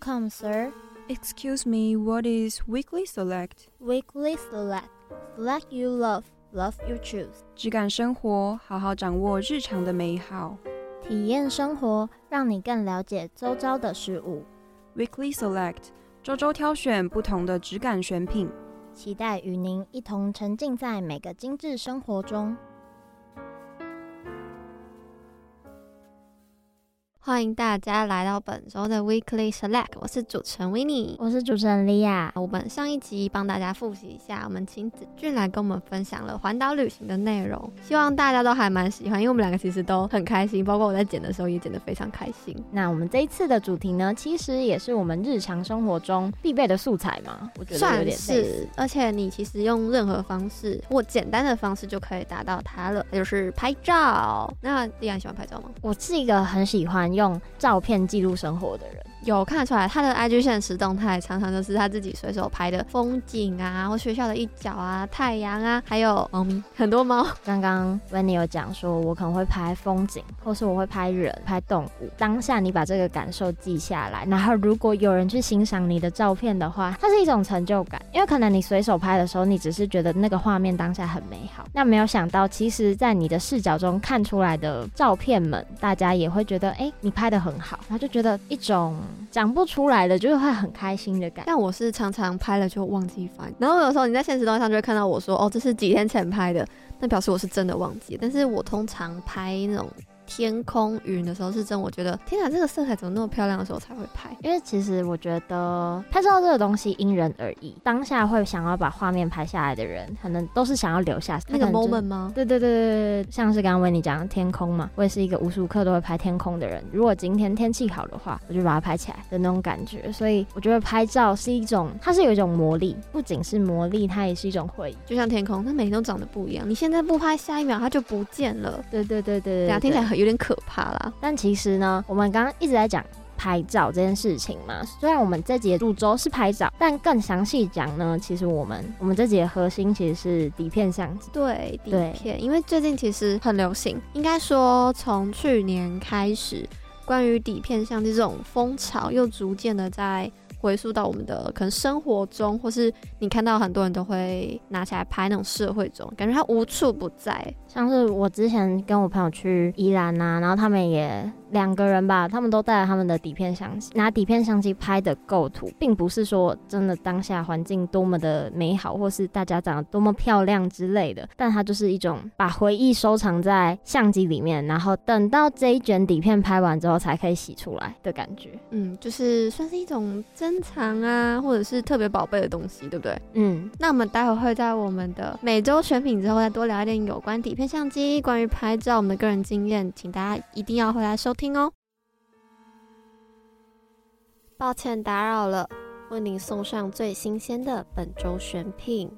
Welcome, sir. Excuse me, what is weekly select? Weekly select. Select you love, love you choose. 质感生活，好好掌握日常的美好。体验生活，让你更了解周遭的事物。Weekly select，周周挑选不同的质感选品，期待与您一同沉浸在每个精致生活中。欢迎大家来到本周的 Weekly Select，我是主持人 Winnie，我是主持人莉亚。我们上一集帮大家复习一下，我们请子俊来跟我们分享了环岛旅行的内容，希望大家都还蛮喜欢，因为我们两个其实都很开心，包括我在剪的时候也剪得非常开心。那我们这一次的主题呢，其实也是我们日常生活中必备的素材嘛，我觉得有点算是，而且你其实用任何方式或简单的方式就可以达到它了，那就是拍照。那莉亚喜欢拍照吗？我是一个很喜欢用照片记录生活的人。有看得出来，他的 IG 现实动态常常都是他自己随手拍的风景啊，或学校的一角啊、太阳啊，还有猫咪，很多猫。刚刚 WENNY 有讲说，我可能会拍风景，或是我会拍人、拍动物。当下你把这个感受记下来，然后如果有人去欣赏你的照片的话，它是一种成就感，因为可能你随手拍的时候，你只是觉得那个画面当下很美好，那没有想到，其实在你的视角中看出来的照片们，大家也会觉得，哎、你拍得很好，然后就觉得一种。讲不出来的，就是会很开心的感觉。但我是常常拍了就忘记翻，然后有时候你在现实动态上就会看到我说：“哦，这是几天前拍的。”那表示我是真的忘记。但是我通常拍那种。天空云的时候是真，我觉得天哪，这个色彩怎么那么漂亮的时候才会拍。因为其实我觉得拍照这个东西因人而异，当下会想要把画面拍下来的人，可能都是想要留下那个 moment 吗？对对对对对，像是刚刚为你讲的天空嘛，我也是一个无时无刻都会拍天空的人。如果今天天气好的话，我就把它拍起来的那种感觉。所以我觉得拍照是一种，它是有一种魔力，不仅是魔力，它也是一种回忆。就像天空，它每天都长得不一样，你现在不拍，下一秒它就不见了。对对对对对，听起来很有点可怕啦。但其实呢，我们刚刚一直在讲拍照这件事情嘛。虽然我们这集的主轴是拍照，但更详细讲呢，其实我们我们这集的核心其实是底片相机。对，底片，因为最近其实很流行，应该说从去年开始，关于底片相机这种风潮又逐渐的在回溯到我们的可能生活中，或是你看到很多人都会拿起来拍那种社会中，感觉它无处不在。像是我之前跟我朋友去宜兰呐，然后他们也两个人吧，他们都带了他们的底片相机，拿底片相机拍的构图，并不是说真的当下环境多么的美好，或是大家长得多么漂亮之类的，但它就是一种把回忆收藏在相机里面，然后等到这一卷底片拍完之后才可以洗出来的感觉。嗯，就是算是一种珍藏啊，或者是特别宝贝的东西，对不对？嗯，那我们待会会在我们的每周选品之后再多聊一点有关底片相机关于拍照我们的个人经验，请大家一定要回来收听哦。抱歉打扰了，为您送上最新鲜的本周选品。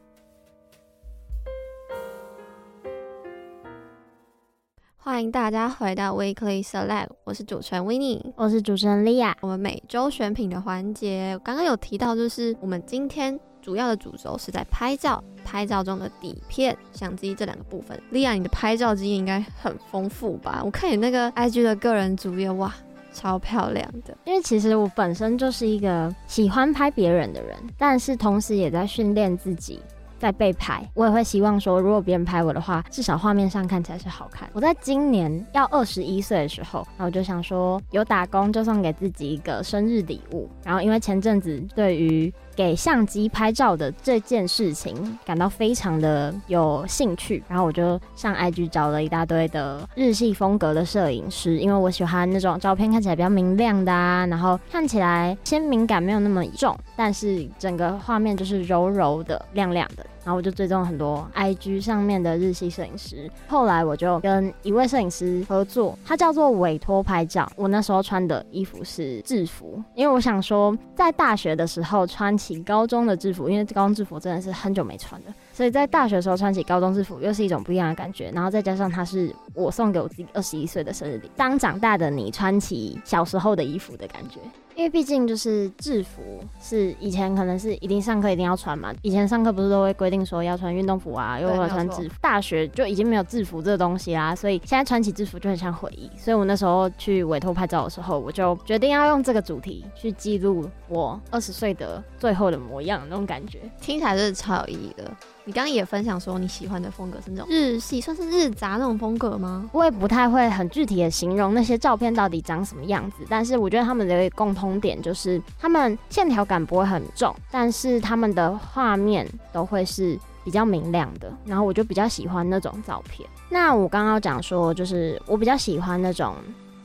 欢迎大家回到 Weekly Select，我是主持人 Winnie，我是主持人 Lia。我们每周选品的环节，刚刚有提到，就是我们今天。主要的主轴是在拍照，拍照中的底片相机这两个部分。莉亚，你的拍照经验应该很丰富吧？我看你那个 IG 的个人主页，哇，超漂亮的。因为其实我本身就是一个喜欢拍别人的人，但是同时也在训练自己。在被拍，我也会希望说，如果别人拍我的话，至少画面上看起来是好看。我在今年要二十一岁的时候，然后我就想说，有打工就送给自己一个生日礼物。然后因为前阵子对于给相机拍照的这件事情感到非常的有兴趣，然后我就上 IG 找了一大堆的日系风格的摄影师，因为我喜欢那种照片看起来比较明亮的啊，然后看起来鲜明感没有那么重，但是整个画面就是柔柔的、亮亮的。然后我就追踪很多 IG 上面的日系摄影师，后来我就跟一位摄影师合作，他叫做委托拍照。我那时候穿的衣服是制服，因为我想说，在大学的时候穿起高中的制服，因为高中制服真的是很久没穿的，所以在大学的时候穿起高中制服又是一种不一样的感觉。然后再加上他是我送给我自己二十一岁的生日礼，当长大的你穿起小时候的衣服的感觉。因为毕竟就是制服是以前可能是一定上课一定要穿嘛，以前上课不是都会规定说要穿运动服啊，又要穿制服。大学就已经没有制服这个东西啦，所以现在穿起制服就很像回忆。所以我那时候去委托拍照的时候，我就决定要用这个主题去记录我二十岁的最后的模样，那种感觉听起来就是超有意义的。你刚刚也分享说你喜欢的风格是那种日系，算是日杂那种风格吗？我也不太会很具体的形容那些照片到底长什么样子，但是我觉得他们的共点就是他们线条感不会很重，但是他们的画面都会是比较明亮的，然后我就比较喜欢那种照片。那我刚刚讲说，就是我比较喜欢那种。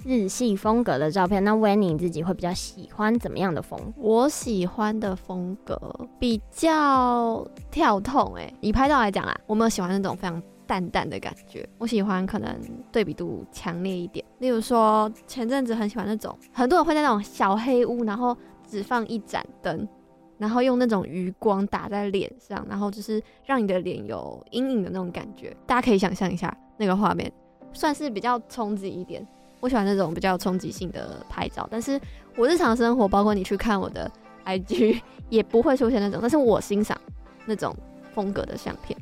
日系风格的照片，那 Winnie 自己会比较喜欢怎么样的风格？我喜欢的风格比较跳痛诶、以拍照来讲啊，我没有喜欢那种非常淡淡的感觉，我喜欢可能对比度强烈一点。例如说前阵子很喜欢那种，很多人会在那种小黑屋，然后只放一盏灯，然后用那种余光打在脸上，然后就是让你的脸有阴影的那种感觉。大家可以想象一下那个画面，算是比较冲击一点。我喜欢那种比较冲击性的拍照，但是我日常生活，包括你去看我的 IG，也不会出现那种。但是我欣赏那种风格的相片。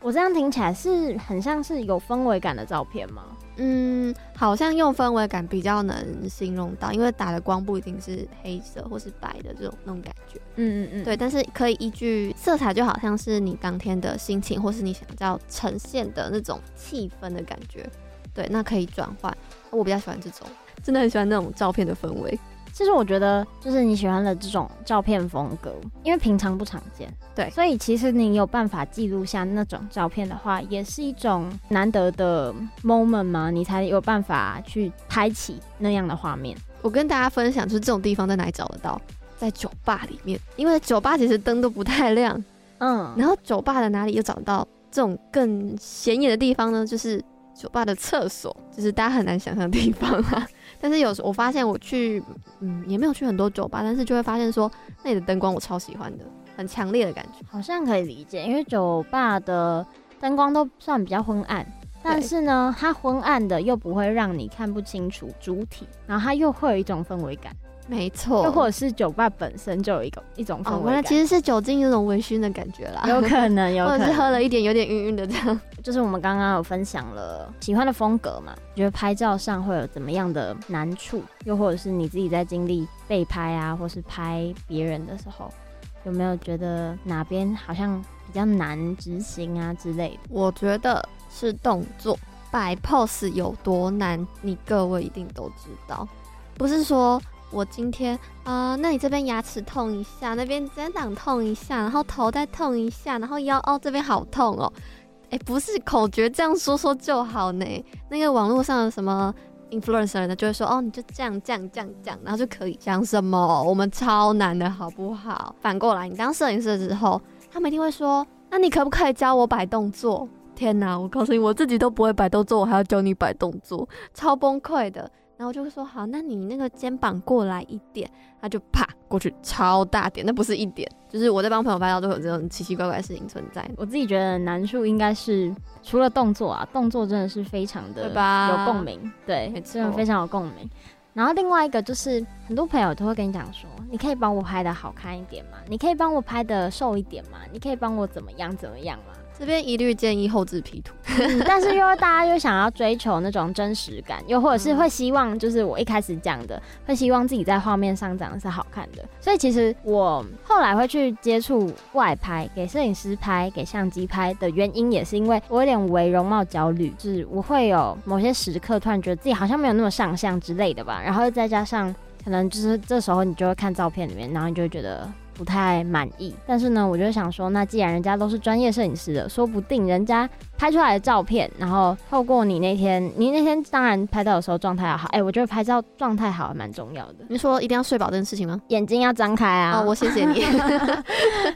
我这样听起来是很像是有氛围感的照片吗？嗯，好像用氛围感比较能形容到，因为打的光不一定是黑色或是白的这种那种感觉。嗯嗯嗯，对，但是可以依据色彩，就好像是你当天的心情，或是你想要呈现的那种气氛的感觉。对，那可以转换。我比较喜欢这种，真的很喜欢那种照片的氛围。其实我觉得，就是你喜欢的这种照片风格，因为平常不常见，对，所以其实你有办法记录下那种照片的话，也是一种难得的 moment 嘛，你才有办法去拍起那样的画面。我跟大家分享，就是这种地方在哪里找得到？在酒吧里面，因为酒吧其实灯都不太亮，嗯，然后酒吧的哪里又找得到这种更显眼的地方呢？就是。酒吧的厕所就是大家很难想象的地方啊，但是有时我发现我去，嗯，也没有去很多酒吧，但是就会发现说那里的灯光我超喜欢的，很强烈的感觉，好像可以理解，因为酒吧的灯光都算比较昏暗，但是呢，它昏暗的又不会让你看不清楚主体，然后它又会有一种氛围感。没错，又或者是酒吧本身就有一个一种氛围感，那、哦、其实是酒精有种微醺的感觉啦，有可能，有可能，或者是喝了一点有点晕晕的这样。就是我们刚刚有分享了喜欢的风格嘛，觉得拍照上会有怎么样的难处，又或者是你自己在经历被拍啊，或是拍别人的时候，有没有觉得哪边好像比较难执行啊之类的？我觉得是动作摆 pose 有多难，你各位一定都知道，不是说。我今天啊、那你这边牙齿痛一下，那边肩膀痛一下，然后头再痛一下，然后腰哦这边好痛哦，哎，不是口诀这样说说就好呢。那个网络上的什么 influencer 呢，就会说哦，你就这样这样这样这样，然后就可以讲什么？我们超难的好不好？反过来，你当摄影师之后，他们一定会说，那你可不可以教我摆动作？天哪，我告诉你，我自己都不会摆动作，我还要教你摆动作，超崩溃的。然后我就会说好，那你那个肩膀过来一点，他就啪过去超大点，那不是一点，就是我在帮朋友拍照都有这种奇奇怪怪的事情存在。我自己觉得难处应该是除了动作啊，动作真的是非常的有共鸣，对，对真的非常有共鸣。然后另外一个就是很多朋友都会跟你讲说，你可以帮我拍的好看一点吗？你可以帮我拍的瘦一点吗？你可以帮我怎么样怎么样吗？这边一律建议后置 P 图，嗯，但是又大家又想要追求那种真实感，又或者是会希望，就是我一开始讲的，会希望自己在画面上长得是好看的。所以其实我后来会去接触外拍，给摄影师拍，给相机拍的原因，也是因为我有点为容貌焦虑，就是我会有某些时刻突然觉得自己好像没有那么上相之类的吧。然后再加上可能就是这时候你就会看照片里面，然后你就会觉得。不太满意，但是呢，我就想说，那既然人家都是专业摄影师的，说不定人家拍出来的照片，然后透过你那天，你那天当然拍照的时候状态要好，哎、欸，我觉得拍照状态好还蛮重要的。你说一定要睡饱这件事情吗？眼睛要张开啊！哦，我谢谢你，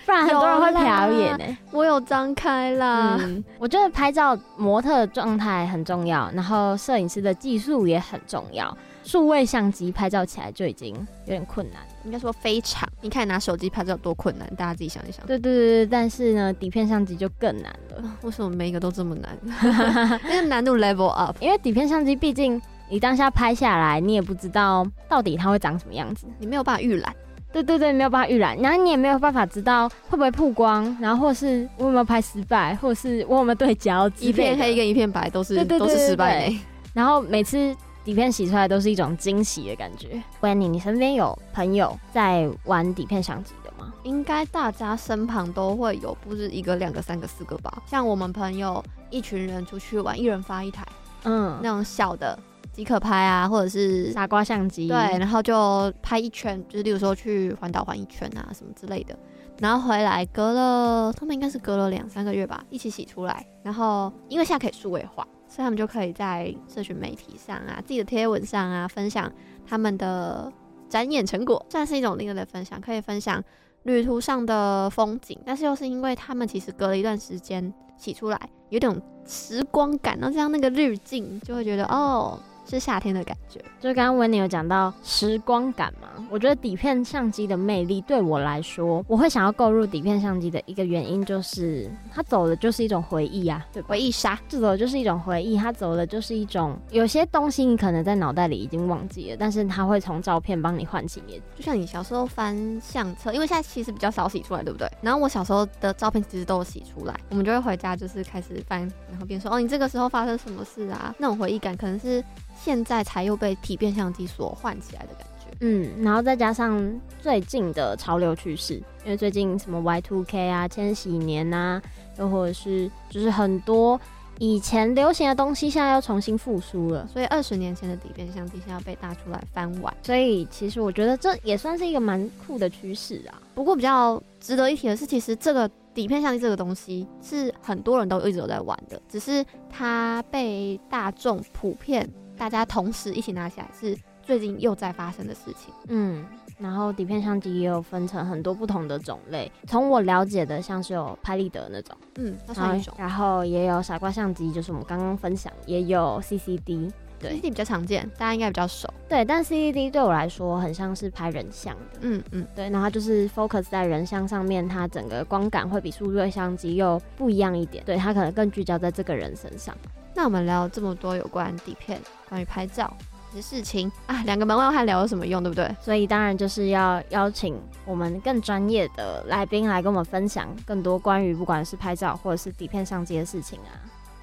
不然很多人会瞟眼呢。我有张开啦。嗯，我觉得拍照模特状态很重要，然后摄影师的技术也很重要。数位相机拍照起来就已经有点困难，应该说非常。你看拿手机拍照多困难，大家自己想一想。对对对对，但是呢，底片相机就更难了。为什么每一个都这么难？因为难度 level up，因为底片相机毕竟你当下拍下来，你也不知道到底它会长什么样子，你没有办法预览。对对对，没有办法预览，然后你也没有办法知道会不会曝光，然后或是我有没有拍失败，或者是我有没有对焦，一片黑跟一片白都是都是失败。然后每次底片洗出来都是一种惊喜的感觉。Winnie，你身边有朋友在玩底片相机的吗？应该大家身旁都会有，不是一个、两个、三个、四个吧？像我们朋友一群人出去玩，一人发一台，嗯，那种小的。即可拍啊，或者是傻瓜相机，对，然后就拍一圈，就是例如说去环岛环一圈啊什么之类的，然后回来隔了，他们应该是隔了两三个月吧，一起洗出来，然后因为现在可以数位化，所以他们就可以在社群媒体上啊、自己的贴文上啊分享他们的展演成果，算是一种另类的分享，可以分享旅途上的风景，但是又是因为他们其实隔了一段时间洗出来，有点时光感，然后这样那个滤镜就会觉得哦。是夏天的感觉，就刚刚 Winnie 有讲到时光感嘛，我觉得底片相机的魅力对我来说，我会想要购入底片相机的一个原因就是，它走的就是一种回忆啊，对，回忆杀，这走的就是一种回忆，它走的就是一种有些东西你可能在脑袋里已经忘记了，但是它会从照片帮你唤起你，就像你小时候翻相册，因为现在其实比较少洗出来，对不对？然后我小时候的照片其实都有洗出来，我们就会回家就是开始翻，然后边说哦，你这个时候发生什么事啊？那种回忆感可能是。现在才又被体变相机所唤起来的感觉，嗯，然后再加上最近的潮流趋势，因为最近什么 Y2K 啊、千禧年啊，又或者是就是很多以前流行的东西，现在又重新复苏了，所以二十年前的底片相机现在要被大出来翻玩，所以其实我觉得这也算是一个蛮酷的趋势啊。不过比较值得一提的是，其实这个底片相机这个东西是很多人都一直都在玩的，只是它被大众普遍。大家同时一起拿起来是最近又在发生的事情。嗯，然后底片相机也有分成很多不同的种类。从我了解的，像是有拍立得那种，嗯，那算一种。然后也有傻瓜相机，就是我们刚刚分享，也有 CCD，对，CCD 比较常见，大家应该比较熟。对，但 CCD 对我来说很像是拍人像的。嗯嗯，对，然后就是 focus 在人像上面，它整个光感会比数位相机又不一样一点。对，它可能更聚焦在这个人身上。那我们聊这么多有关底片、关于拍照的事情啊，两个门外汉聊有什么用，对不对？所以当然就是要邀请我们更专业的来宾来跟我们分享更多关于不管是拍照或者是底片相机的事情啊。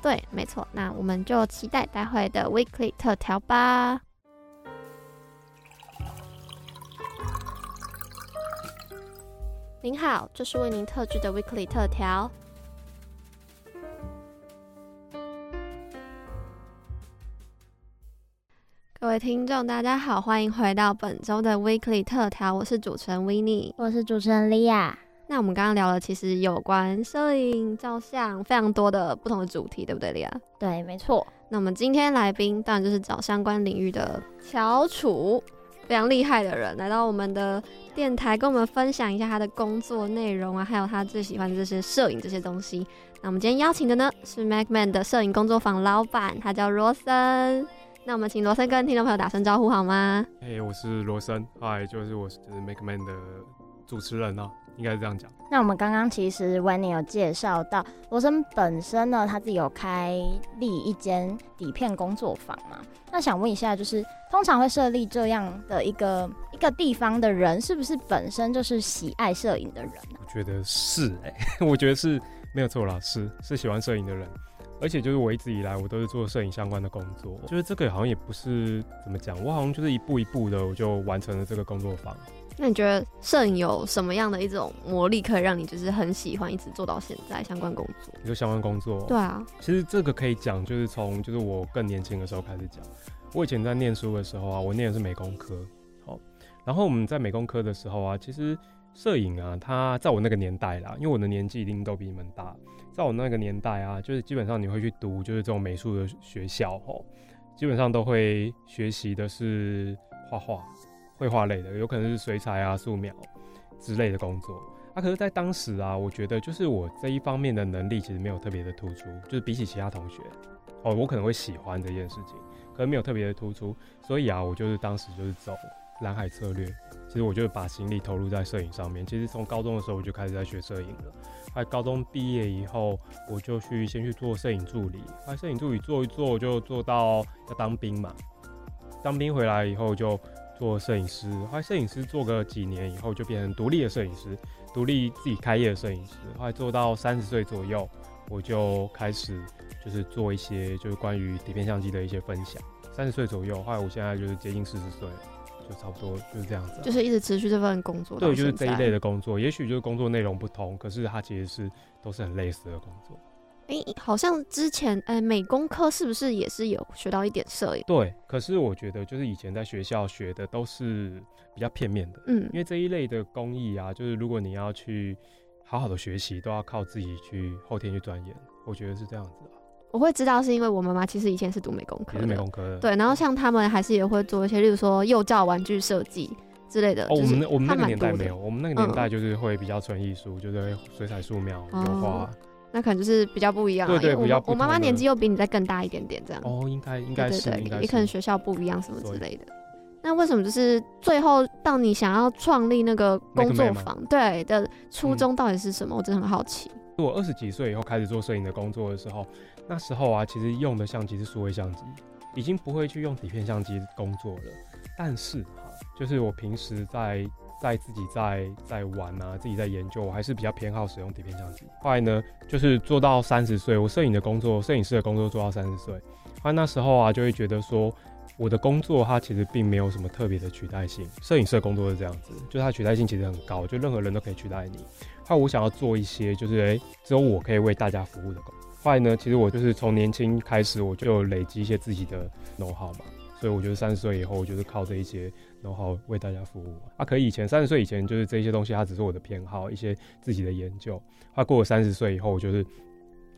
对，没错。那我们就期待待会的 Weekly 特调吧。您好，这是为您特制的 Weekly 特调。各位听众，大家好，欢迎回到本周的 Weekly 特调。我是主持人 Winnie，我是主持人 Lia。那我们刚刚聊了，其实有关摄影、照相非常多的不同的主题，对不对，Lia？对，没错。那我们今天来宾当然就是找相关领域的翘楚，非常厉害的人来到我们的电台，跟我们分享一下他的工作内容啊，还有他最喜欢的这些摄影这些东西。那我们今天邀请的呢是 MacMan 的摄影工作坊老板，他叫罗森。那我们请罗森跟听众朋友打声招呼好吗？哎，hey, 我是罗森，嗨，就是我就是 Make Man 的主持人哦，应该是这样讲。那我们刚刚其实 wennie 有介绍到罗森本身呢，他自己有开立一间底片工作坊嘛。那想问一下，就是通常会设立这样的一个一个地方的人，是不是本身就是喜爱摄影的人呢？我觉得是哎、欸，我觉得是没有错啦，是是喜欢摄影的人。而且就是我一直以来我都是做摄影相关的工作，就是这个好像也不是怎么讲，我好像就是一步一步的我就完成了这个工作坊。那你觉得摄影有什么样的一种魔力，可以让你就是很喜欢一直做到现在相关工作？你说相关工作？对啊，其实这个可以讲，就是从就是我更年轻的时候开始讲。我以前在念书的时候啊，我念的是美工科，好，然后我们在美工科的时候啊，其实摄影啊，它在我那个年代啦，因为我的年纪一定都比你们大。在我那个年代啊，就是基本上你会去读就是这种美术的学校吼，基本上都会学习的是画画、绘画类的，有可能是水彩啊、素描之类的工作。啊，可是，在当时啊，我觉得就是我这一方面的能力其实没有特别的突出，就是比起其他同学，哦，我可能会喜欢这件事情，可能没有特别的突出，所以啊，我就是当时就是走蓝海策略，其实我就把心力投入在摄影上面。其实从高中的时候我就开始在学摄影了。在高中毕业以后，我就去先去做摄影助理。啊，摄影助理做一做，就做到要当兵嘛。当兵回来以后就做摄影师，后来摄影师做个几年以后就变成独立的摄影师，独立自己开业的摄影师，后来做到三十岁左右，我就开始就是做一些就是关于底片相机的一些分享。三十岁左右，后来我现在就是接近四十岁，就差不多就是这样子，就是一直持续这份工作。对，就是这一类的工作，也许就是工作内容不同，可是它其实是都是很类似的工作。哎、欸，好像之前哎、欸，美工科是不是也是有学到一点摄影？对，可是我觉得就是以前在学校学的都是比较片面的，嗯，因为这一类的工艺啊，就是如果你要去好好的学习，都要靠自己去后天去钻研，我觉得是这样子啊。我会知道是因为我妈妈其实以前是读美工科的，也是美工科的，对，然后像他们还是也会做一些，例如说幼教玩具设计之类的。哦，我们我们那个年代没有，我们那个年代就是会比较纯艺术，就是水彩素描、油画。哦那可能就是比较不一样，对对，比较。我妈妈年纪又比你再更大一点点，这样。哦，应该应该是，对对对，也可能学校不一样什么之类的。那为什么就是最后到你想要创立那个工作坊，对的初衷到底是什么？我真的很好奇。我二十几岁以后开始做摄影的工作的时候，那时候啊，其实用的相机是数位相机，已经不会去用底片相机工作了。但是哈，就是我平时在。在自己在在玩啊，自己在研究，我还是比较偏好使用底片相机。后来呢，就是做到三十岁，我摄影的工作，摄影师的工作做到三十岁。后来那时候啊，就会觉得说，我的工作它其实并没有什么特别的取代性。摄影师的工作是这样子，就它取代性其实很高，就任何人都可以取代你。后来我想要做一些，就是诶、只有我可以为大家服务的工坏。呢，其实我就是从年轻开始，我就累积一些自己的 know how 嘛。所以我觉得三十岁以后，我就是靠这一些，know how 为大家服务。啊，可以以前三十岁以前，就是这些东西，它只是我的偏好，一些自己的研究。他过了三十岁以后，我就是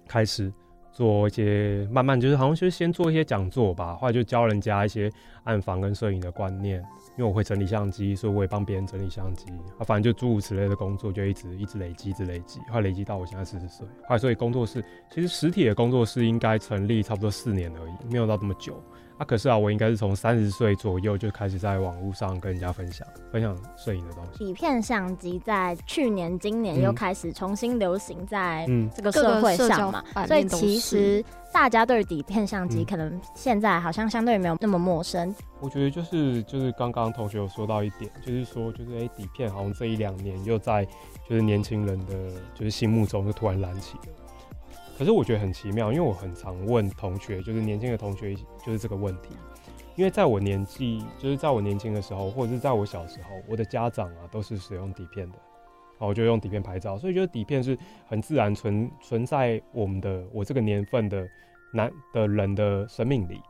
开始做一些，慢慢就是好像就是先做一些讲座吧，后来就教人家一些暗房跟摄影的观念。因为我会整理相机，所以我也帮别人整理相机。啊，反正就诸如此类的工作，就一直一直累积，一直累积，后来累积到我现在四十岁。后来所以工作室，其实实体的工作室应该成立差不多四年而已，没有到这么久。啊，可是啊，我应该是从三十岁左右就开始在网络上跟人家分享分享摄影的东西。底片相机在去年、今年又开始重新流行在这个社会上嘛，所以其实大家对底片相机可能现在好像相对没有那么陌生。我觉得就是就是刚刚同学有说到一点，就是说就是哎、欸，底片好像这一两年又在就是年轻人的就是心目中就突然燃起了。可是我觉得很奇妙，因为我很常问同学，就是年轻的同学，就是这个问题。因为在我年纪，就是在我年轻的时候，或者是在我小时候，我的家长啊都是使用底片的，然后我就用底片拍照，所以觉得底片是很自然存存在我们的我这个年份的男的人的生命里。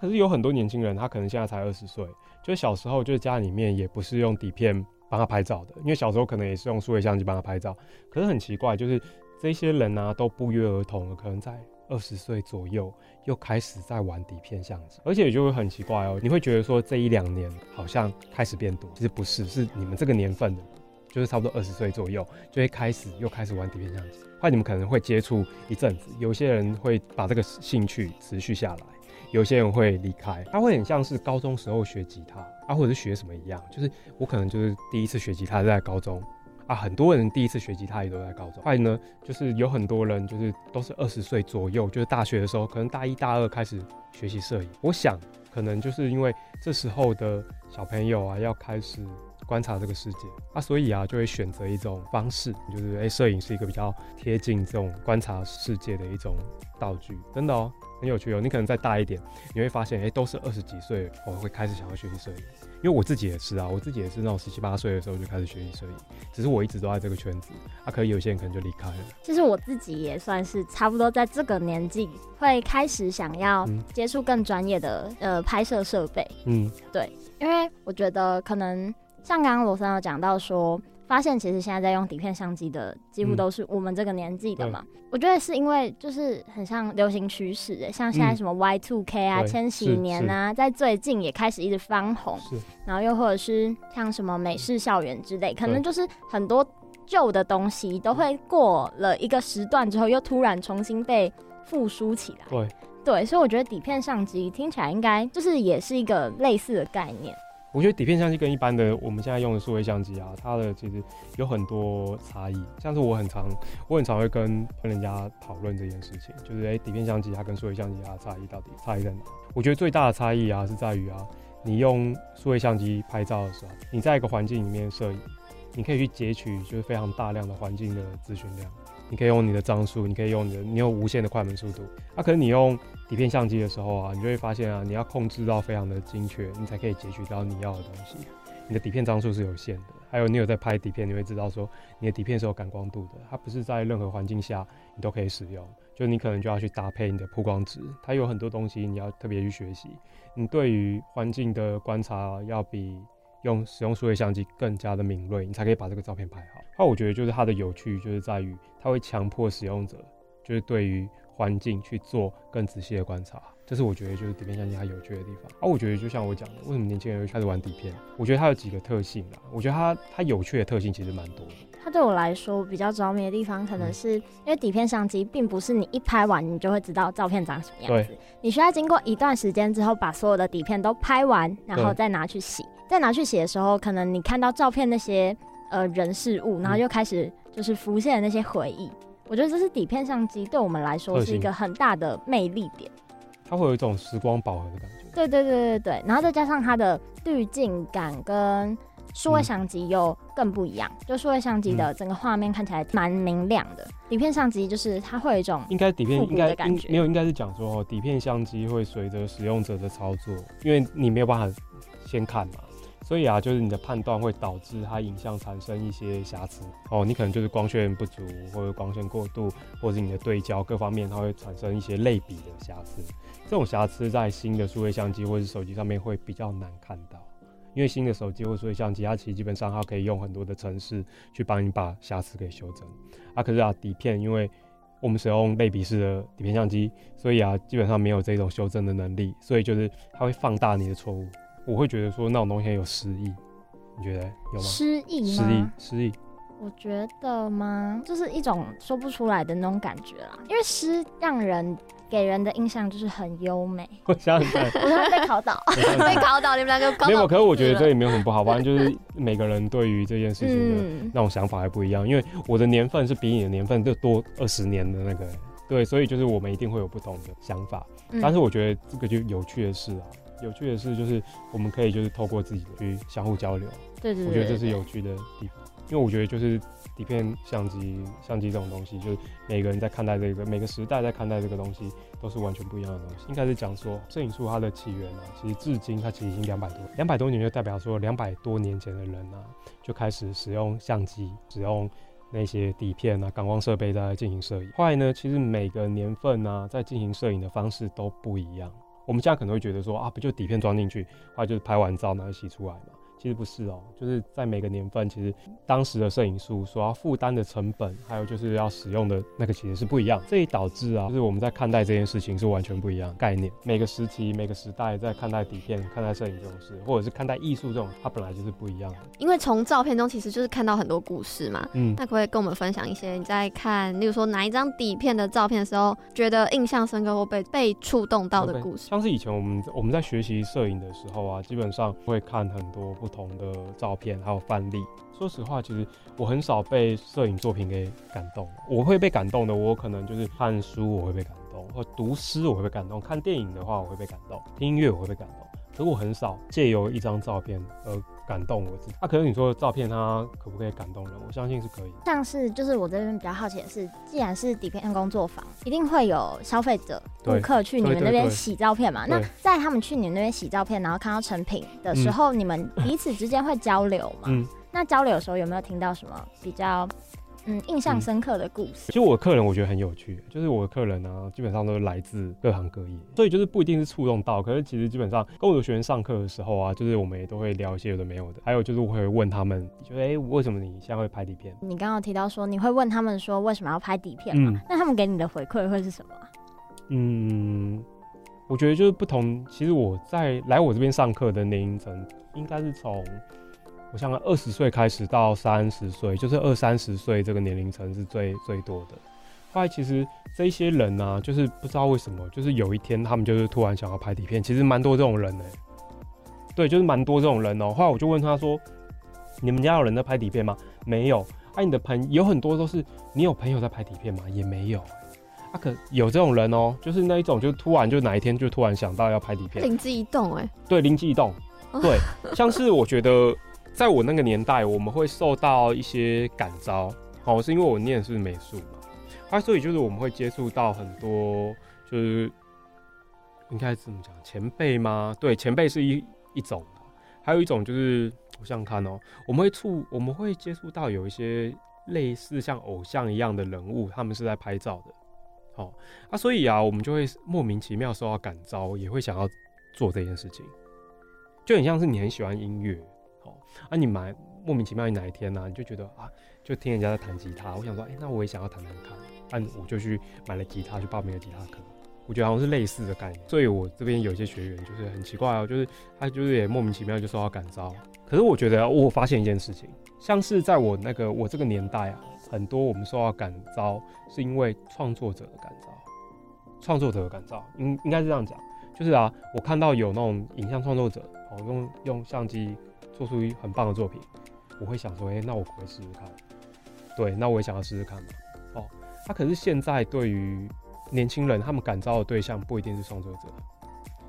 可是有很多年轻人，他可能现在才二十岁，就是小时候就是家里面也不是用底片帮他拍照的，因为小时候可能也是用数位相机帮他拍照。可是很奇怪，就是。这些人呢、啊，都不约而同的，可能在二十岁左右又开始在玩底片相机，而且就会很奇怪哦，你会觉得说这一两年好像开始变多，其实不是，是你们这个年份的，就是差不多二十岁左右就会开始又开始玩底片相机，后来你们可能会接触一阵子，有些人会把这个兴趣持续下来，有些人会离开，他会很像是高中时候学吉他啊，或者是学什么一样，就是我可能就是第一次学吉他在高中。啊，很多人第一次学吉他也都在高中。后来呢，就是有很多人就是都是二十岁左右，就是大学的时候，可能大一大二开始学习摄影。我想，可能就是因为这时候的小朋友啊，要开始观察这个世界啊，所以啊，就会选择一种方式，就是哎，摄影是一个比较贴近这种观察世界的一种道具。真的哦，很有趣哦。你可能再大一点，你会发现，哎，都是二十几岁，我会开始想要学习摄影。因为我自己也是啊，我自己也是那种十七八岁的时候就开始学习摄影，只是我一直都在这个圈子，啊，可以有些人可能就离开了。其实我自己也算是差不多在这个年纪会开始想要接触更专业的呃拍摄设备。嗯，对，因为我觉得可能像刚刚罗森有讲到说。发现其实现在在用底片相机的几乎都是我们这个年纪的嘛，嗯、我觉得是因为就是很像流行趋势的，像现在什么 Y Two K 啊、千禧、嗯、年啊，在最近也开始一直翻红，然后又或者是像什么美式校园之类，可能就是很多旧的东西都会过了一个时段之后，又突然重新被复苏起来。对，对，所以我觉得底片相机听起来应该就是也是一个类似的概念。我觉得底片相机跟一般的我们现在用的数位相机啊，它的其实有很多差异。像是我很常，我很常会跟跟人家讨论这件事情，就是哎、底片相机它跟数位相机它的差异到底差异在哪？我觉得最大的差异啊是在于啊，你用数位相机拍照的时候，你在一个环境里面摄影，你可以去截取就是非常大量的环境的资讯量。你可以用你的张数，你可以用你的，你有无限的快门速度。啊，可是你用底片相机的时候啊，你就会发现啊，你要控制到非常的精确，你才可以截取到你要的东西。你的底片张数是有限的。还有，你有在拍底片，你会知道说，你的底片是有感光度的，它不是在任何环境下你都可以使用。就你可能就要去搭配你的曝光值，它有很多东西你要特别去学习。你对于环境的观察要比。用使用数位相机更加的敏锐，你才可以把这个照片拍好。那我觉得就是它的有趣，就是在于它会强迫使用者，就是对于环境去做更仔细的观察。这是我觉得就是底片相机它有趣的地方。啊，我觉得就像我讲的，为什么年轻人会开始玩底片？我觉得它有几个特性啊。我觉得它它有趣的特性其实蛮多的。它对我来说比较着迷的地方，可能是因为底片相机并不是你一拍完你就会知道照片长什么样子。你需要经过一段时间之后，把所有的底片都拍完，然后再拿去洗。再拿去洗的时候，可能你看到照片那些呃人事物，然后就开始就是浮现那些回忆。嗯、我觉得这是底片相机对我们来说是一个很大的魅力点。它会有一种时光饱和的感觉。对对对对对，然后再加上它的滤镜感跟数位相机又更不一样。嗯、就数位相机的整个画面看起来蛮明亮的，嗯、底片相机就是它会有一种应该底片应该没有应该是讲说哦底片相机会随着使用者的操作，因为你没有办法先看嘛。所以啊，就是你的判断会导致它影像产生一些瑕疵哦。你可能就是光线不足，或者光线过度，或者是你的对焦各方面，它会产生一些类比的瑕疵。这种瑕疵在新的数位相机或者是手机上面会比较难看到，因为新的手机或所以相机，它其实基本上它可以用很多的程式去帮你把瑕疵给修正。啊，可是啊，底片因为我们使用类比式的底片相机，所以啊，基本上没有这种修正的能力，所以就是它会放大你的错误。我会觉得说那种东西很有诗意，你觉得有吗？诗意吗？诗意，诗意。我觉得吗？就是一种说不出来的那种感觉啦。因为诗让人给人的印象就是很优美。我想想看，我刚被考倒，被考倒，你们两个没有。可是我觉得这也没有很不好，反正就是每个人对于这件事情的那种想法还不一样。因为我的年份是比你的年份就多二十年的那个，对，所以就是我们一定会有不同的想法。但是我觉得这个就有趣的事啊。有趣的是，就是我们可以就是透过自己去相互交流。对对，对，对，对，我觉得这是有趣的地方。因为我觉得就是底片相机、相机这种东西，就是每个人在看待这个，每个时代在看待这个东西，都是完全不一样的东西。应该是讲说，摄影术它的起源啊，其实至今它其实已经两百多，两百多年就代表说两百多年前的人啊，就开始使用相机，使用那些底片啊、感光设备在进行摄影。后来呢，其实每个年份啊，在进行摄影的方式都不一样。我们现在可能会觉得说啊，不就底片装进去，后来就是拍完照然后洗出来嘛。其实不是哦，就是在每个年份，其实当时的摄影术所要负担的成本，还有就是要使用的那个，其实是不一样。这也导致啊，就是我们在看待这件事情是完全不一样的概念。每个时期、每个时代在看待底片、看待摄影这种事，或者是看待艺术这种，它本来就是不一样的。因为从照片中其实就是看到很多故事嘛。嗯，那可不可以跟我们分享一些你在看，例如说哪一张底片的照片的时候，觉得印象深刻或被被触动到的故事？像是以前我们我们在学习摄影的时候啊，基本上会看很多不。不同的照片还有范例，说实话，其实我很少被摄影作品给感动。我会被感动的，我可能就是看书，我会被感动；或读诗，我会被感动；看电影的话，我会被感动；听音乐，我会被感动。可是我很少借由一张照片而感动我自己。那、啊、可是你说的照片，它可不可以感动人？我相信是可以。像是就是我这边比较好奇的是，既然是底片工作坊，一定会有消费者顾客去你们那边洗照片嘛？那在他们去你们那边洗照片，然后看到成品的时候，嗯、你们彼此之间会交流吗？嗯、那交流的时候有没有听到什么比较？嗯，印象深刻的故事。其实我的客人我觉得很有趣，就是我的客人呢、啊，基本上都是来自各行各业，所以就是不一定是触动到，可是其实基本上跟我的学员上课的时候啊，就是我们也都会聊一些有的没有的，还有就是我会问他们，就哎、欸，为什么你现在会拍底片？你刚刚提到说你会问他们说为什么要拍底片嘛？嗯、那他们给你的回馈会是什么？嗯，我觉得就是不同。其实我在来我这边上课的年龄层，应该是从。我想二十岁开始到三十岁，就是二三十岁这个年龄层是最最多的。后来其实这一些人呢、啊，就是不知道为什么，就是有一天他们就是突然想要拍底片，其实蛮多这种人呢、欸。对，就是蛮多这种人哦、喔。后来我就问他说：“你们家有人在拍底片吗？”没有。哎、啊，你的朋友有很多都是你有朋友在拍底片吗？也没有。啊，可有这种人哦、喔，就是那一种，就突然就哪一天就突然想到要拍底片，灵机一动哎、欸。对，灵机一动。对，像是我觉得在我那个年代，我们会受到一些感召，哦，是因为我念的是美术嘛，啊，所以就是我们会接触到很多，就是应该怎么讲，前辈吗？对，前辈是一一种，还有一种就是我想想看哦，我们会触，我们会接触到有一些类似像偶像一样的人物，他们是在拍照的。哦，啊，所以啊，我们就会莫名其妙受到感召，也会想要做这件事情，就很像是你很喜欢音乐，啊，你买莫名其妙，你哪一天呢，啊，你就觉得啊，就听人家在弹吉他，我想说，哎，那我也想要弹弹看，啊，我就去买了吉他，去报名了吉他课，我觉得好像是类似的概念。所以我这边有一些学员就是很奇怪哦，就是他就是也莫名其妙就受到感召，可是我觉得我发现一件事情，像是在我那个我这个年代啊。很多我们受到感召，是因为创作者的感召，创作者的感召，应应该是这样讲，就是啊，我看到有那种影像创作者，哦，用用相机做出一很棒的作品，我会想说，哎、那我可以试试看？对，那我也想要试试看嘛。哦，他、可是现在对于年轻人，他们感召的对象不一定是创作者，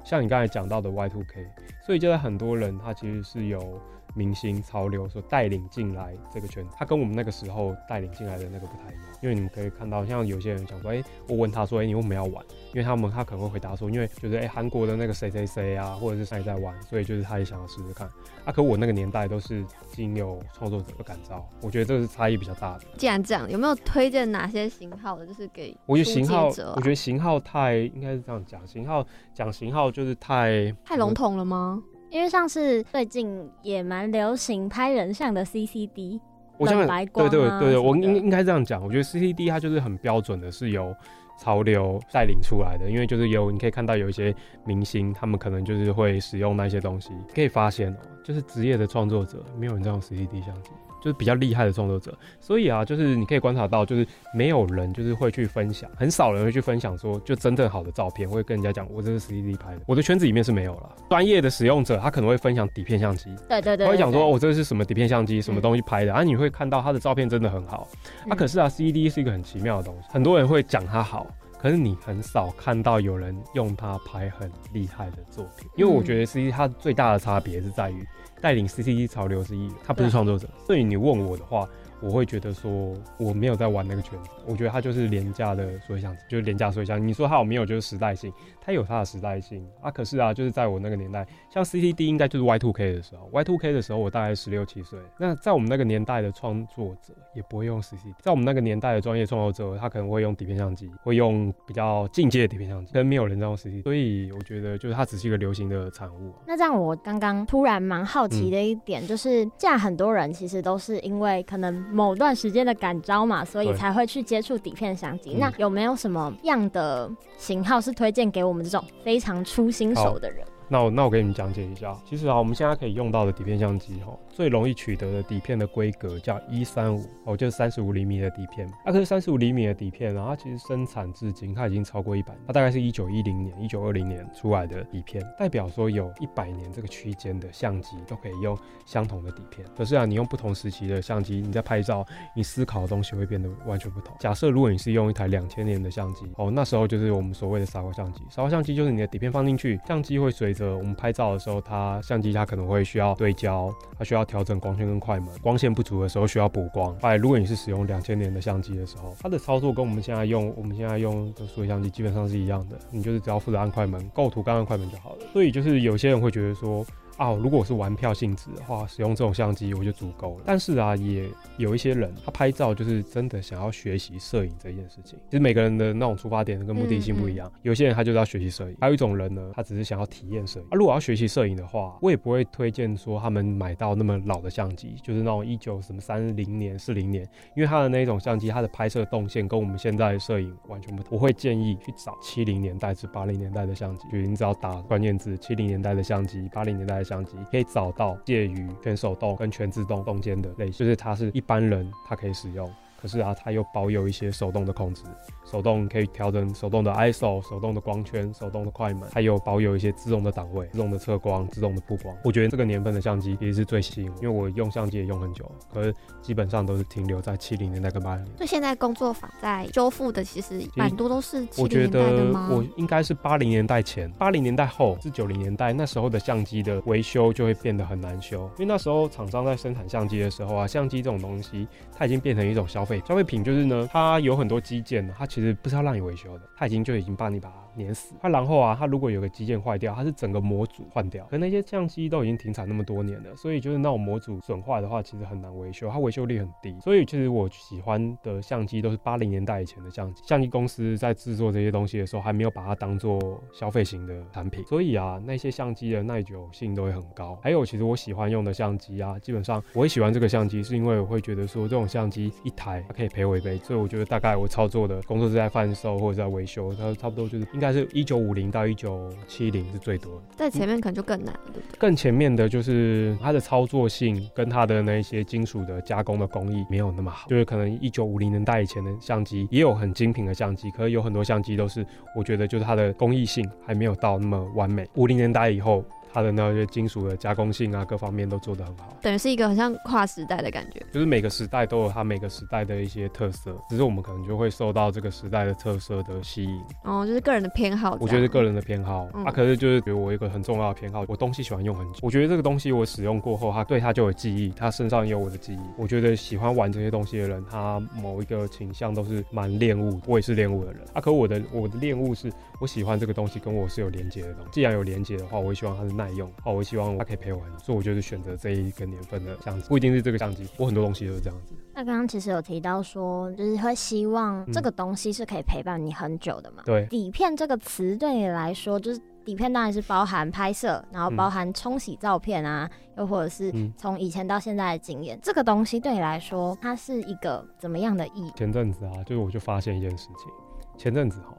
像你刚才讲到的 Y2K，所以就在很多人他其实是有。明星潮流所带领进来这个圈子，他跟我们那个时候带领进来的那个不太一样。因为你们可以看到，像有些人讲说，哎、欸，我问他说，哎、欸，你为什么要玩？因为他们他可能会回答说，因为就是哎，韩国的那个谁谁谁啊，或者是谁在玩，所以就是他也想要试试看。啊，可我那个年代都是经由创作者的感召，我觉得这个是差异比较大的。既然这样，有没有推荐哪些型号的？就是给我觉得型号，我觉得型号太应该是这样讲，型号讲型号就是太太笼统了吗？因为像是最近也蛮流行拍人像的 CCD，我想对对对对，我应应该这样讲，我觉得 CCD 它就是很标准的，是由潮流带领出来的。因为就是有你可以看到有一些明星，他们可能就是会使用那些东西，可以发现哦，就是职业的创作者没有人在用 CCD 相机。就是比较厉害的创作者，所以啊，就是你可以观察到，就是没有人就是会去分享，很少人会去分享说，就真正好的照片，会跟人家讲我这是 CCD 拍的。我的圈子里面是没有了。专业的使用者他可能会分享底片相机，对对对，对，他会讲说我这个是什么底片相机，什么东西拍的，嗯、啊，你会看到他的照片真的很好。啊，可是啊，CCD 是一个很奇妙的东西，很多人会讲它好，可是你很少看到有人用它拍很厉害的作品，因为我觉得 CCD 它最大的差别是在于。带领 CCD 潮流之一，他不是创作者。所以你问我的话。我会觉得说我没有在玩那个圈子，我觉得他就是廉价的数位相声，就是廉价数位相声。你说他有没有就是时代性？它有它的时代性啊。可是啊，就是在我那个年代，像 CCD 应该就是 Y2K 的时候，Y2K 的时候我大概十六七岁。那在我们那个年代的创作者也不会用 CCD，在我们那个年代的专业创作者，他可能会用底片相机，会用比较进阶的底片相机，跟没有人在用 CCD。所以我觉得就是它只是一个流行的产物。那这样我刚刚突然蛮好奇的一点，就是既然很多人其实都是因为可能。某段时间的感召嘛，所以才会去接触底片相机。那有没有什么样的型号是推荐给我们这种非常粗心手的人？那我那我给你们讲解一下，其实啊，我们现在可以用到的底片相机哈，最容易取得的底片的规格叫一三五哦，就是三十五厘米的底片。那可是三十五厘米的底片啊，它其实生产至今它已经超过一百，它大概是一九一零年、一九二零年出来的底片，代表说有一百年这个区间的相机都可以用相同的底片。可是啊，你用不同时期的相机，你在拍照，你思考的东西会变得完全不同。假设如果你是用一台两千年的相机哦，那时候就是我们所谓的傻瓜相机。傻瓜相机就是你的底片放进去，相机会随的我们拍照的时候，它相机它可能会需要对焦，它需要调整光圈跟快门，光线不足的时候需要补光。哎，如果你是使用两千年的相机的时候，它的操作跟我们现在用我们现在用的数码相机基本上是一样的，你就是只要负责按快门，构图刚按快门就好了。所以就是有些人会觉得说。啊，如果我是玩票性质的话，使用这种相机我就足够了。但是啊，也有一些人他拍照就是真的想要学习摄影这件事情。其实每个人的那种出发点跟目的性不一样。嗯嗯，有些人他就是要学习摄影，还有一种人呢，他只是想要体验摄影。啊，如果要学习摄影的话，我也不会推荐说他们买到那么老的相机，就是那种一九什么三零年、四零年，因为他的那种相机，它的拍摄动线跟我们现在的摄影完全不同。我会建议去找七零年代至八零年代的相机，就你只要打关键字七零年代的相机、八零年代的相机，可以找到介于全手动跟全自动中间的类型，就是它是一般人他可以使用，可是啊，它又保有一些手动的控制，手动可以调整手动的 ISO、手动的光圈、手动的快门，还有保有一些自动的档位、自动的测光、自动的曝光。我觉得这个年份的相机也是最吸引我，因为我用相机也用很久了，可是基本上都是停留在七零年代跟八零年代。所以现在工作坊在修复的其实蛮多都是七零年代的吗？我觉得我应该是八零年代前，八零年代后是九零年代，那时候的相机的维修就会变得很难修，因为那时候厂商在生产相机的时候啊，相机这种东西它已经变成一种消费消费品，就是呢，它有很多基建呢，它其实不是要让你维修的，它已经就已经帮你把它碾死。它然后啊，它如果有个机件坏掉，它是整个模组换掉。可那些相机都已经停产那么多年了，所以就是那种模组损坏的话，其实很难维修，它维修率很低。所以其实我喜欢的相机都是八零年代以前的相机。相机公司在制作这些东西的时候，还没有把它当做消费型的产品，所以啊，那些相机的耐久性都会很高。还有，其实我喜欢用的相机啊，基本上我会喜欢这个相机，是因为我会觉得说，这种相机一台它可以陪我一辈子。所以我觉得大概我操作的工作是在贩售或者在维修，它差不多就是应该是一九五零到一九七零是最多的。在前面可能就更难了，对不对？更前面的就是它的操作性跟它的那些金属的加工的工艺没有那么好，就是可能一九五零年代以前的相机也有很精品的相机，可是有很多相机都是我觉得就是它的工艺性还没有到那么完美。五零年代以后。它的那些金属的加工性啊，各方面都做得很好，等于是一个很像跨时代的感觉。就是每个时代都有它每个时代的一些特色，只是我们可能就会受到这个时代的特色的吸引。哦，就是个人的偏好。我觉得是个人的偏好，嗯、啊，可是就是比如我一个很重要的偏好，我东西喜欢用很久。我觉得这个东西我使用过后，它对它就有记忆，它身上也有我的记忆。我觉得喜欢玩这些东西的人，他某一个倾向都是蛮恋物，我也是恋物的人。啊，可我的我的恋物是我喜欢这个东西跟我是有连接的东西。既然有连接的话，我也希望它是耐用。哦，我希望。它可以陪我，所以我就是选择这一个年份的相机，不一定是这个相机，我很多东西都是这样子。那刚刚其实有提到说，就是会希望这个东西是可以陪伴你很久的嘛？对。底片这个词对你来说，就是底片当然是包含拍摄，然后包含冲洗照片啊，嗯、又或者是从以前到现在的经验，嗯、这个东西对你来说，它是一个怎么样的意义？前阵子啊，就是我就发现一件事情，前阵子哈，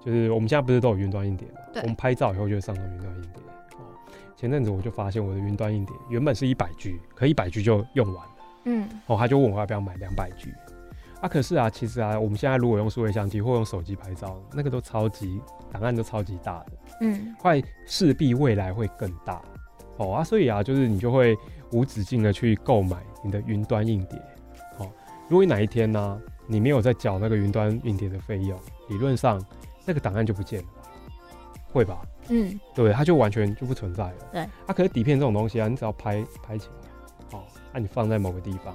就是我们现在不是都有云端硬碟吗？对。我们拍照以后就会上传云端硬碟。前阵子我就发现我的云端硬碟原本是一百 G，可一百 G 就用完了。嗯，哦，他就问我要不要买两百 G。啊，可是啊，其实啊，我们现在如果用数位相机或用手机拍照，那个都超级档案都超级大的。嗯，快势必未来会更大。哦啊，所以啊，就是你就会无止境的去购买你的云端硬碟。哦，如果你哪一天呢，啊，你没有在缴那个云端硬碟的费用，理论上那个档案就不见了。会吧，嗯，对，它就完全就不存在了。对，啊，可是底片这种东西啊，你只要拍拍起来，哦，那、啊、你放在某个地方，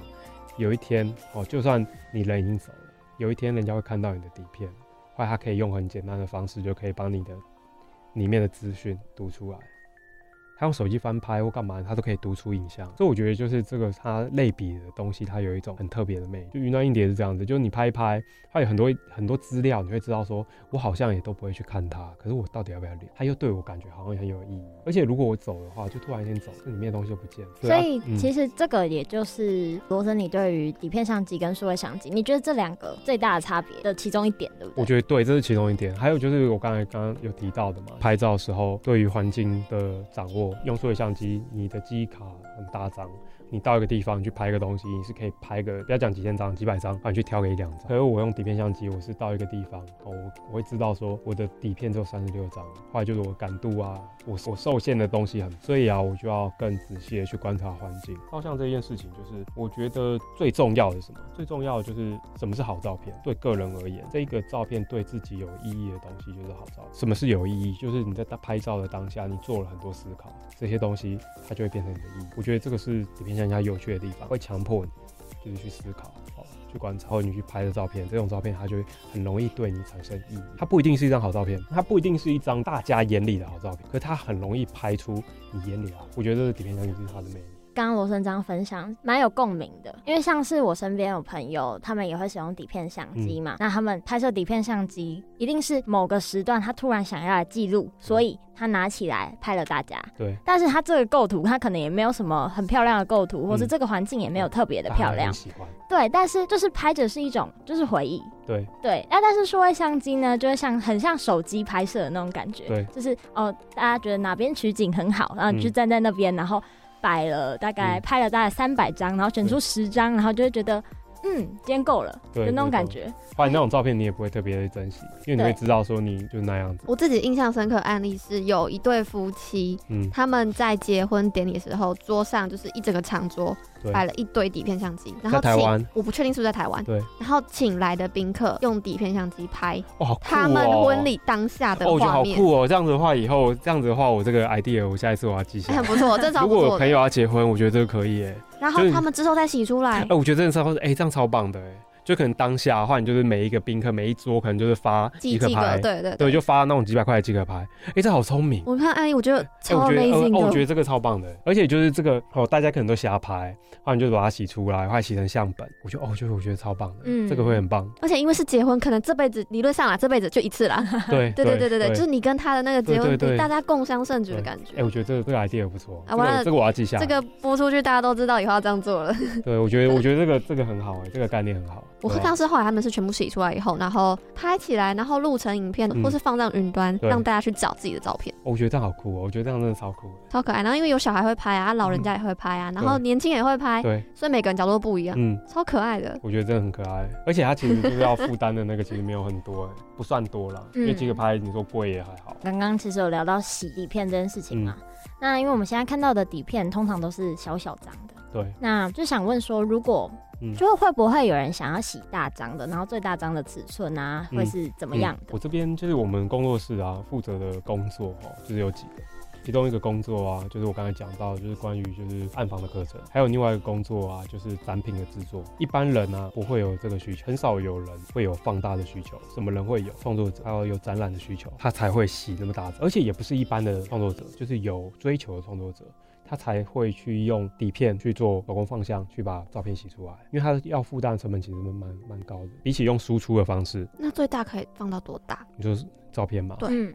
有一天，哦，就算你人已经走了，有一天人家会看到你的底片，或者他可以用很简单的方式就可以帮你的里面的资讯读出来。他用手机翻拍或干嘛，他都可以读出影像，所以我觉得就是这个它类比的东西，它有一种很特别的魅力。就云端硬碟是这样子，就是你拍一拍，它有很多很多资料，你会知道说，我好像也都不会去看它，可是我到底要不要留？它又对我感觉好像很有意义。而且如果我走的话，就突然间走，这里面的东西就不见了。所以、啊嗯、其实这个也就是罗森，你对于底片相机跟数位相机，你觉得这两个最大的差别的其中一点，对不对？我觉得对，这是其中一点。还有就是我刚才刚刚有提到的嘛，拍照的时候对于环境的掌握，用数位相机。你的记忆卡很大张。你到一个地方你去拍一个东西，你是可以拍个不要讲几千张、几百张，啊你去挑个一两张。可是我用底片相机，我是到一个地方，哦，我我会知道说我的底片只有三十六张，后来就是我感度啊，我我受限的东西很，所以啊，我就要更仔细的去观察环境。照相这件事情，就是我觉得最重要的是什么？最重要的就是什么是好照片？对个人而言，这个照片对自己有意义的东西就是好照片。什么是有意义？就是你在拍照的当下，你做了很多思考，这些东西它就会变成你的意义。我觉得这个是底片人家有趣的地方，会强迫你就是去思考，哦，去观察，或者你去拍的照片，这种照片它就会很容易对你产生意义。它不一定是一张好照片，它不一定是一张大家眼里的好照片，可是它很容易拍出你眼里啊。我觉得这是底片相机是它的魅力。刚刚罗森章分享蛮有共鸣的，因为像是我身边有朋友，他们也会使用底片相机嘛。嗯、那他们拍摄底片相机，一定是某个时段他突然想要来记录，所以他拿起来拍了大家。对。但是他这个构图，他可能也没有什么很漂亮的构图，嗯、或者这个环境也没有特别的漂亮。喜欢。对，但是就是拍着是一种就是回忆。对。对。那但是数位相机呢，就会像很像手机拍摄的那种感觉。对。就是哦，大家觉得哪边取景很好，然后你就站在那边，嗯、然后。摆了大概拍了大概三百张，然后选出十张，然后就会觉得嗯，今天够了，对，有那种感觉。不然那种照片你也不会特别珍惜，因为你会知道说你就那样子。我自己印象深刻的案例是有一对夫妻，嗯，他们在结婚典礼的时候，桌上就是一整个长桌。摆了一堆底片相机，然后请我不确定是不是在台湾，对，然后请来的宾客用底片相机拍，哦，他们婚礼当下的画面，哦，我觉得好酷哦！这样子的话，以后这样子的话，我这个 idea 我下一次我要记下来，很不错，这超不错。如果我朋友要结婚，我觉得这个可以诶。然后他们之后再洗出来，哎，我觉得真的超，哎，这样超棒的哎。就可能当下的话，你就是每一个宾客每一桌可能就是发几个牌，对对对，对，就发那种几百块的几个牌。哎、欸，这好聪明！我看阿姨，我觉得超我觉得、呃、我觉得这个超棒的，而且就是这个哦，大家可能都瞎拍，后你就把它洗出来，或者洗成相本。我觉得哦，就是我觉得超棒的，嗯，这个会很棒。而且因为是结婚，可能这辈子理论上啊这辈子就一次啦。对对对对对对，就是你跟他的那个结婚，大家共襄盛举的感觉。哎、欸，我觉得这个这个 idea 不错啊，完了，这个我要记下。这个播出去，大家都知道以后要这样做了。对，我觉得我觉得这个 这个很好哎，这个概念很好。我看当时后来他们。是全部洗出来以后，然后拍起来，然后录成影片，或是放上云端，让大家去找自己的照片。我觉得这样好酷哦！我觉得这样真的超酷，超可爱。然后因为有小孩会拍啊，老人家也会拍啊，然后年轻人也会拍，对，所以每个人角度都不一样，嗯，超可爱的。我觉得真的很可爱，而且他其实就是要负担的那个，其实没有很多，哎，不算多了，因为几个拍，你说贵也还好。刚刚其实有聊到洗底片这件事情嘛，那因为我们现在看到的底片通常都是小小张的，对，那就想问说，如果就会不会有人想要洗大张的，然后最大张的尺寸啊，会是怎么样的？我这边就是我们工作室啊，负责的工作哦，就是有几个，其中一个工作啊，就是我刚才讲到，就是关于就是暗房的课程，还有另外一个工作啊，就是展品的制作。一般人啊不会有这个需求，很少有人会有放大的需求。什么人会有创作者，还有有展览的需求，他才会洗那么大张，而且也不是一般的创作者，就是有追求的创作者。他才会去用底片去做手工放相，去把照片洗出来，因为他要负担的成本其实蛮蛮高的，比起用输出的方式。那最大可以放到多大？你说照片嘛？对，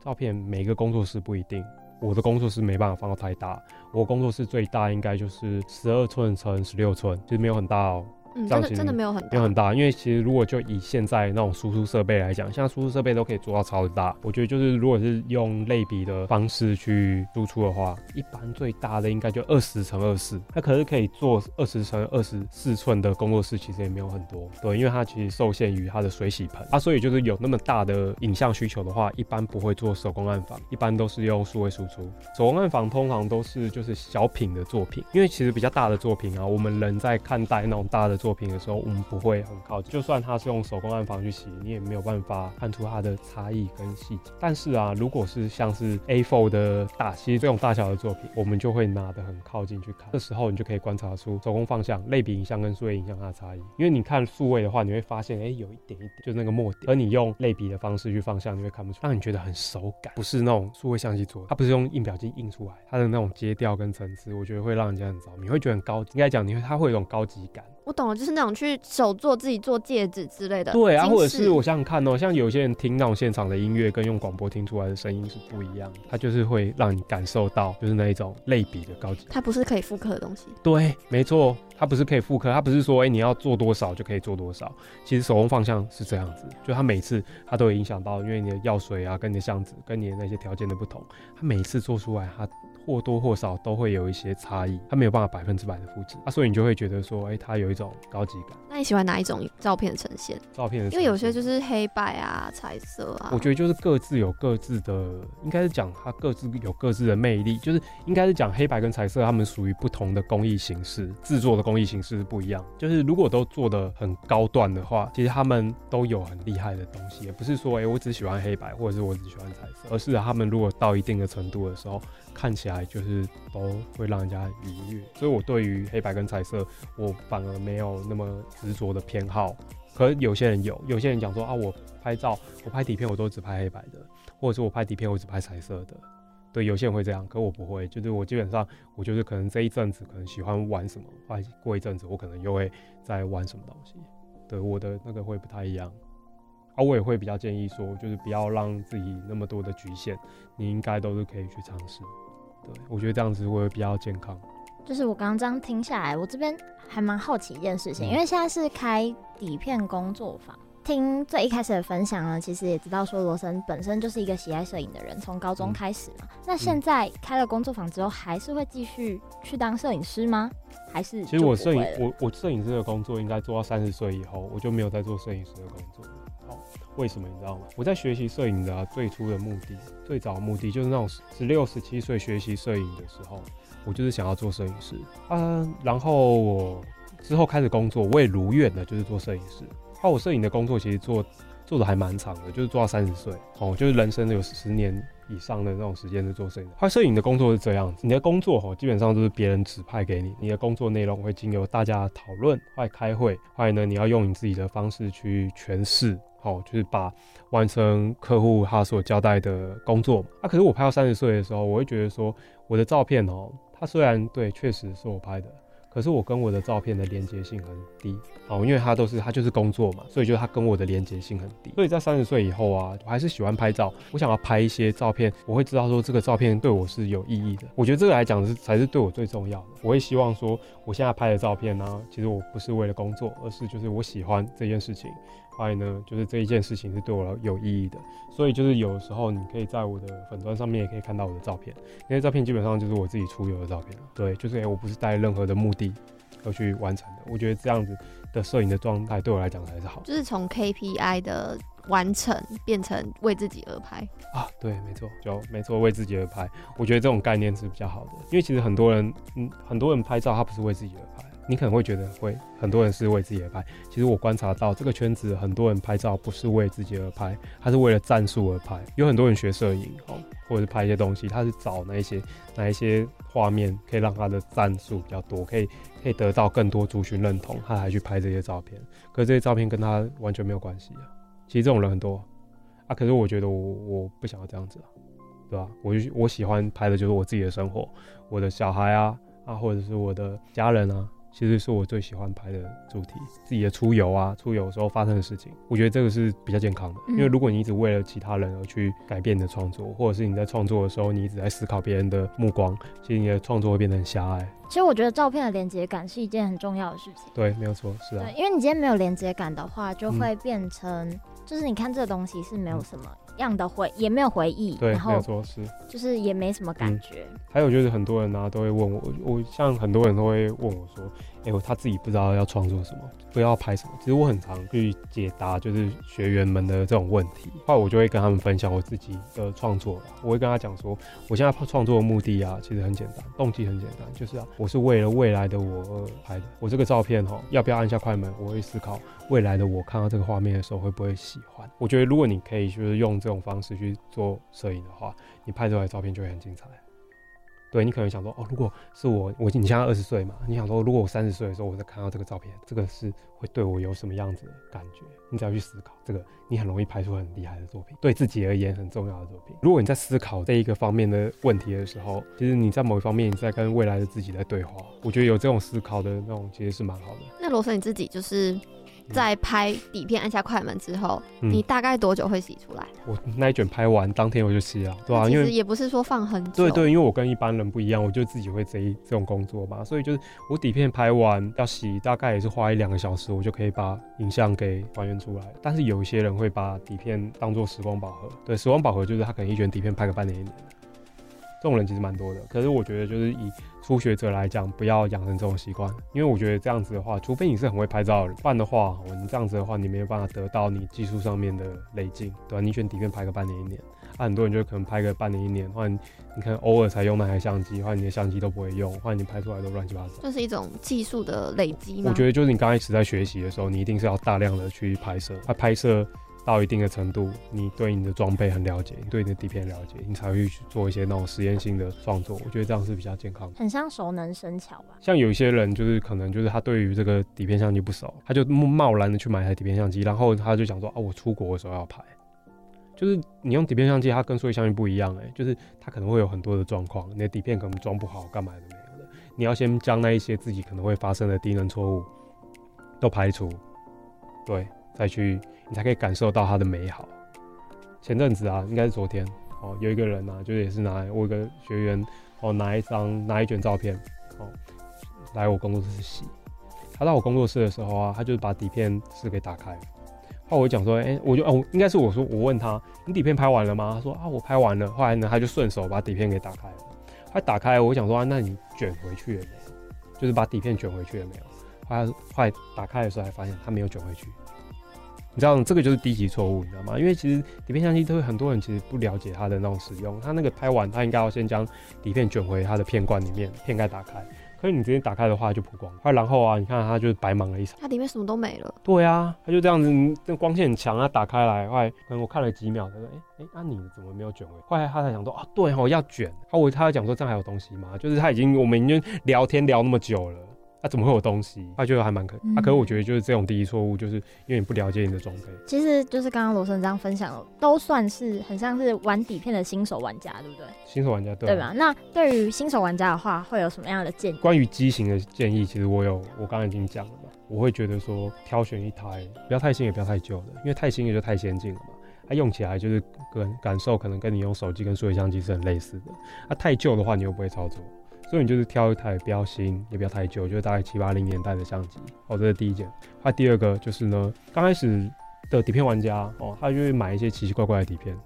照片每个工作室不一定，我的工作室没办法放到太大，我工作室最大应该就是十二寸乘十六寸，其实没有很大哦。嗯，真的真的没有很大，没有很大，因为其实如果就以现在那种输出设备来讲，像输出设备都可以做到超大。我觉得就是如果是用类比的方式去输出的话，一般最大的应该就二十乘二四，它可是可以做二十乘二十四寸的工作室，其实也没有很多。对，因为它其实受限于它的水洗盆啊，所以就是有那么大的影像需求的话，一般不会做手工暗房，一般都是用数位输出。手工暗房通常都是就是小品的作品，因为其实比较大的作品啊，我们人在看待那种大的。作作品的时候，我们不会很靠近。就算它是用手工暗房去洗，你也没有办法看出它的差异跟细节。但是啊，如果是像是 A4 的大，其实这种大小的作品，我们就会拿得很靠近去看。这时候你就可以观察出手工放相、类比影像跟数位影像它的差异。因为你看数位的话，你会发现，哎、有一点一点，就那个墨点。而你用类比的方式去放相，你会看不出，让你觉得很手感，不是那种数位相机做的，它不是用印表机印出来，它的那种阶调跟层次，我觉得会让人家很着迷，会觉得很高。应该讲，你会它会有一种高级感。我懂了，就是那种去手做自己做戒指之类的。对啊，或者是我想想看哦，像有些人听那种现场的音乐，跟用广播听出来的声音是不一样的，它就是会让你感受到，就是那一种类比的高级。它不是可以复刻的东西。对，没错，它不是可以复刻，它不是说哎、欸、你要做多少就可以做多少。其实手工方向是这样子，就它每次它都会影响到，因为你的药水啊，跟你的箱子，跟你的那些条件的不同，它每次做出来它。或多或少都会有一些差异，它没有办法百分之百的复制啊，所以你就会觉得说，哎、欸，它有一种高级感。那你喜欢哪一种照片的呈现？照片的呈现，因为有些就是黑白啊、彩色啊。我觉得就是各自有各自的，应该是讲它各自有各自的魅力，就是应该是讲黑白跟彩色，它们属于不同的工艺形式，制作的工艺形式不一样。就是如果都做的很高段的话，其实他们都有很厉害的东西，也不是说，哎、我只喜欢黑白，或者是我只喜欢彩色，而是他们如果到一定的程度的时候。看起来就是都会让人家愉悦，所以我对于黑白跟彩色，我反而没有那么执着的偏好。可有些人有，有些人讲说啊，我拍照，我拍底片，我都只拍黑白的，或者是我拍底片，我只拍彩色的。对，有些人会这样，可我不会，就是我基本上，我就是可能这一阵子可能喜欢玩什么，或过一阵子我可能又会再玩什么东西。对，我的那个会不太一样。啊，我也会比较建议说，就是不要让自己那么多的局限，你应该都是可以去尝试。对，我觉得这样子会比较健康。就是我刚刚这样听下来，我这边还蛮好奇一件事情，嗯、因为现在是开底片工作坊，听最一开始的分享呢，其实也知道说罗森本身就是一个喜爱摄影的人，从高中开始嘛。嗯、那现在开了工作坊之后，还是会继续去当摄影师吗？还是其实我摄影，我我摄影师的工作应该做到三十岁以后，我就没有再做摄影师的工作为什么你知道吗？我在学习摄影的、啊、最初的目的，最早的目的就是那种十六、十七岁学习摄影的时候，我就是想要做摄影师啊。然后我之后开始工作，我也如愿的就是做摄影师。好，我摄影的工作其实做做的还蛮长的，就是做到三十岁哦，就是人生有十年。以上的那种时间在做摄影，拍摄影的工作是这样子，你的工作哦基本上都是别人指派给你，你的工作内容会经由大家讨论，后来开会，后来呢你要用你自己的方式去诠释，好，就是把完成客户他所交代的工作。啊，可是我拍到三十岁的时候，我会觉得说我的照片哦，它虽然对，确实是我拍的。可是我跟我的照片的连接性很低哦，因为他都是他就是工作嘛，所以就他跟我的连接性很低。所以在三十岁以后啊，我还是喜欢拍照，我想要拍一些照片，我会知道说这个照片对我是有意义的。我觉得这个来讲是才是对我最重要的。我会希望说，我现在拍的照片呢、其实我不是为了工作，而是就是我喜欢这件事情。还有呢，就是这一件事情是对我有意义的，所以就是有时候你可以在我的粉砖上面也可以看到我的照片，那些照片基本上就是我自己出游的照片。对，就是、欸、我不是带任何的目的而去完成的。我觉得这样子的摄影的状态对我来讲才是好，就是从 KPI 的完成变成为自己而拍啊。对，没错，就没错，为自己而拍。我觉得这种概念是比较好的，因为其实很多人，嗯，很多人拍照他不是为自己而拍。你可能会觉得会很多人是为自己而拍，其实我观察到这个圈子很多人拍照不是为自己而拍，他是为了战术而拍。有很多人学摄影哦，或者是拍一些东西，他是找那一些哪一些画面可以让他的战术比较多，可以可以得到更多族群认同，他还去拍这些照片。可是这些照片跟他完全没有关系啊。其实这种人很多啊，可是我觉得我我不想要这样子啊，对吧？我就我喜欢拍的就是我自己的生活，我的小孩啊啊，或者是我的家人啊。其实是我最喜欢拍的主题，自己的出游啊，出游的时候发生的事情，我觉得这个是比较健康的。因为如果你一直为了其他人而去改变你的创作，或者是你在创作的时候，你一直在思考别人的目光，其实你的创作会变得很狭隘。其实我觉得照片的连接感是一件很重要的事情。对，没有错，是啊。对，因为你今天没有连接感的话，就会变成，嗯、就是你看这个东西是没有什么。样的回也没有回忆，对，然后没有错，是，就是也没什么感觉。嗯、还有就是很多人呢、啊、都会问我，我像很多人都会问我说，哎、欸，他自己不知道要创作什么，不知道拍什么。其实我很常去解答就是学员们的这种问题，后来我就会跟他们分享我自己的创作。我会跟他讲说，我现在创作的目的啊，其实很简单，动机很简单，就是啊，我是为了未来的我而拍的。我这个照片哈，要不要按下快门？我会思考未来的我看到这个画面的时候会不会喜欢。我觉得如果你可以就是用。这种方式去做摄影的话，你拍出来的照片就会很精彩。对，你可能想说，哦，如果是我，我你现在二十岁嘛，你想说，如果我三十岁的时候，我再看到这个照片，这个是会对我有什么样子的感觉？你只要去思考这个，你很容易拍出很厉害的作品，对自己而言很重要的作品。如果你在思考这一个方面的问题的时候，其实你在某一方面你在跟未来的自己在对话。我觉得有这种思考的那种，其实是蛮好的。那罗森你自己就是。在拍底片按下快门之后，嗯、你大概多久会洗出来？我那一卷拍完当天我就洗了，对啊，因为也不是说放很久。对，对对，因为我跟一般人不一样，我就自己会这一这种工作嘛，所以就是我底片拍完要洗，大概也是花一两个小时，我就可以把影像给还原出来。但是有一些人会把底片当做时光宝盒，对，时光宝盒就是他可能一卷底片拍个半年一年的。这种人其实蛮多的，可是我觉得就是以初学者来讲，不要养成这种习惯，因为我觉得这样子的话，除非你是很会拍照的人，不然的话，我你这样子的话，你没有办法得到你技术上面的累进，对吧？你选底片拍个半年一年，啊，很多人就可能拍个半年一年，或者你看偶尔才用那台相机，或者你的相机都不会用，或者你拍出来都乱七八糟，就是一种技术的累积。我觉得就是你刚开始在学习的时候，你一定是要大量的去拍摄，拍拍摄。到一定的程度，你对你的装备很了解，你对你的底片了解，你才会去做一些那种实验性的创作。我觉得这样是比较健康的，很像熟能生巧吧。像有一些人就是可能就是他对于这个底片相机不熟，他就贸然的去买台底片相机，然后他就想说啊，我出国的时候要拍。就是你用底片相机，它跟数位相机不一样哎、欸，就是它可能会有很多的状况，你的底片可能装不好，干嘛的没有的。你要先将那一些自己可能会发生的低能错误都排除，对。再去，你才可以感受到它的美好。前阵子啊，应该是昨天哦，有一个人啊，就也是拿我一个学员哦，拿一张拿一卷照片哦，来我工作室洗。他到我工作室的时候啊，他就是把底片是给打开。后来我讲说，哎、我就哦，应该是我说，我问他，你底片拍完了吗？他说啊，我拍完了。后来呢，他就顺手把底片给打开了。他打开，我想说啊，那你卷回去了没？就是把底片卷回去了没有？后来后来打开的时候，还发现他没有卷回去。你知道这个就是低级错误，你知道吗？因为其实底片相机都会很多人其实不了解它的那种使用，它那个拍完，它应该要先将底片卷回它的片罐里面，片盖打开。可是你直接打开的话就曝光，然后啊，你看它就是白忙了一场，它里面什么都没了。对啊，它就这样子，那光线很强啊，打开来，后来可能我看了几秒，他说，哎、欸、哎，那、欸啊、你怎么没有卷回？后来他才想说，啊，对哦，要卷。他我他讲说这样还有东西吗？就是他已经我们已经聊天聊那么久了。他、啊、怎么会有东西？他觉得还蛮可，啊，可是我觉得就是这种第一错误，就是因为你不了解你的装备。其实就是刚刚罗生这样分享的，都算是很像是玩底片的新手玩家，对不对？新手玩家对，对吧？那对于新手玩家的话，会有什么样的建议？关于机型的建议，其实我有，我刚刚已经讲了嘛。我会觉得说，挑选一台不要太新也不要太旧的，因为太新也就太先进了嘛。它用起来就是跟感受可能跟你用手机跟数位相机是很类似的。啊，太旧的话你又不会操作。所以你就是挑一台不要新也不要太旧，就是大概七八零年代的相机。哦，这是第一件。那第二个就是呢，刚开始的底片玩家哦，他就会买一些奇奇怪怪的底片。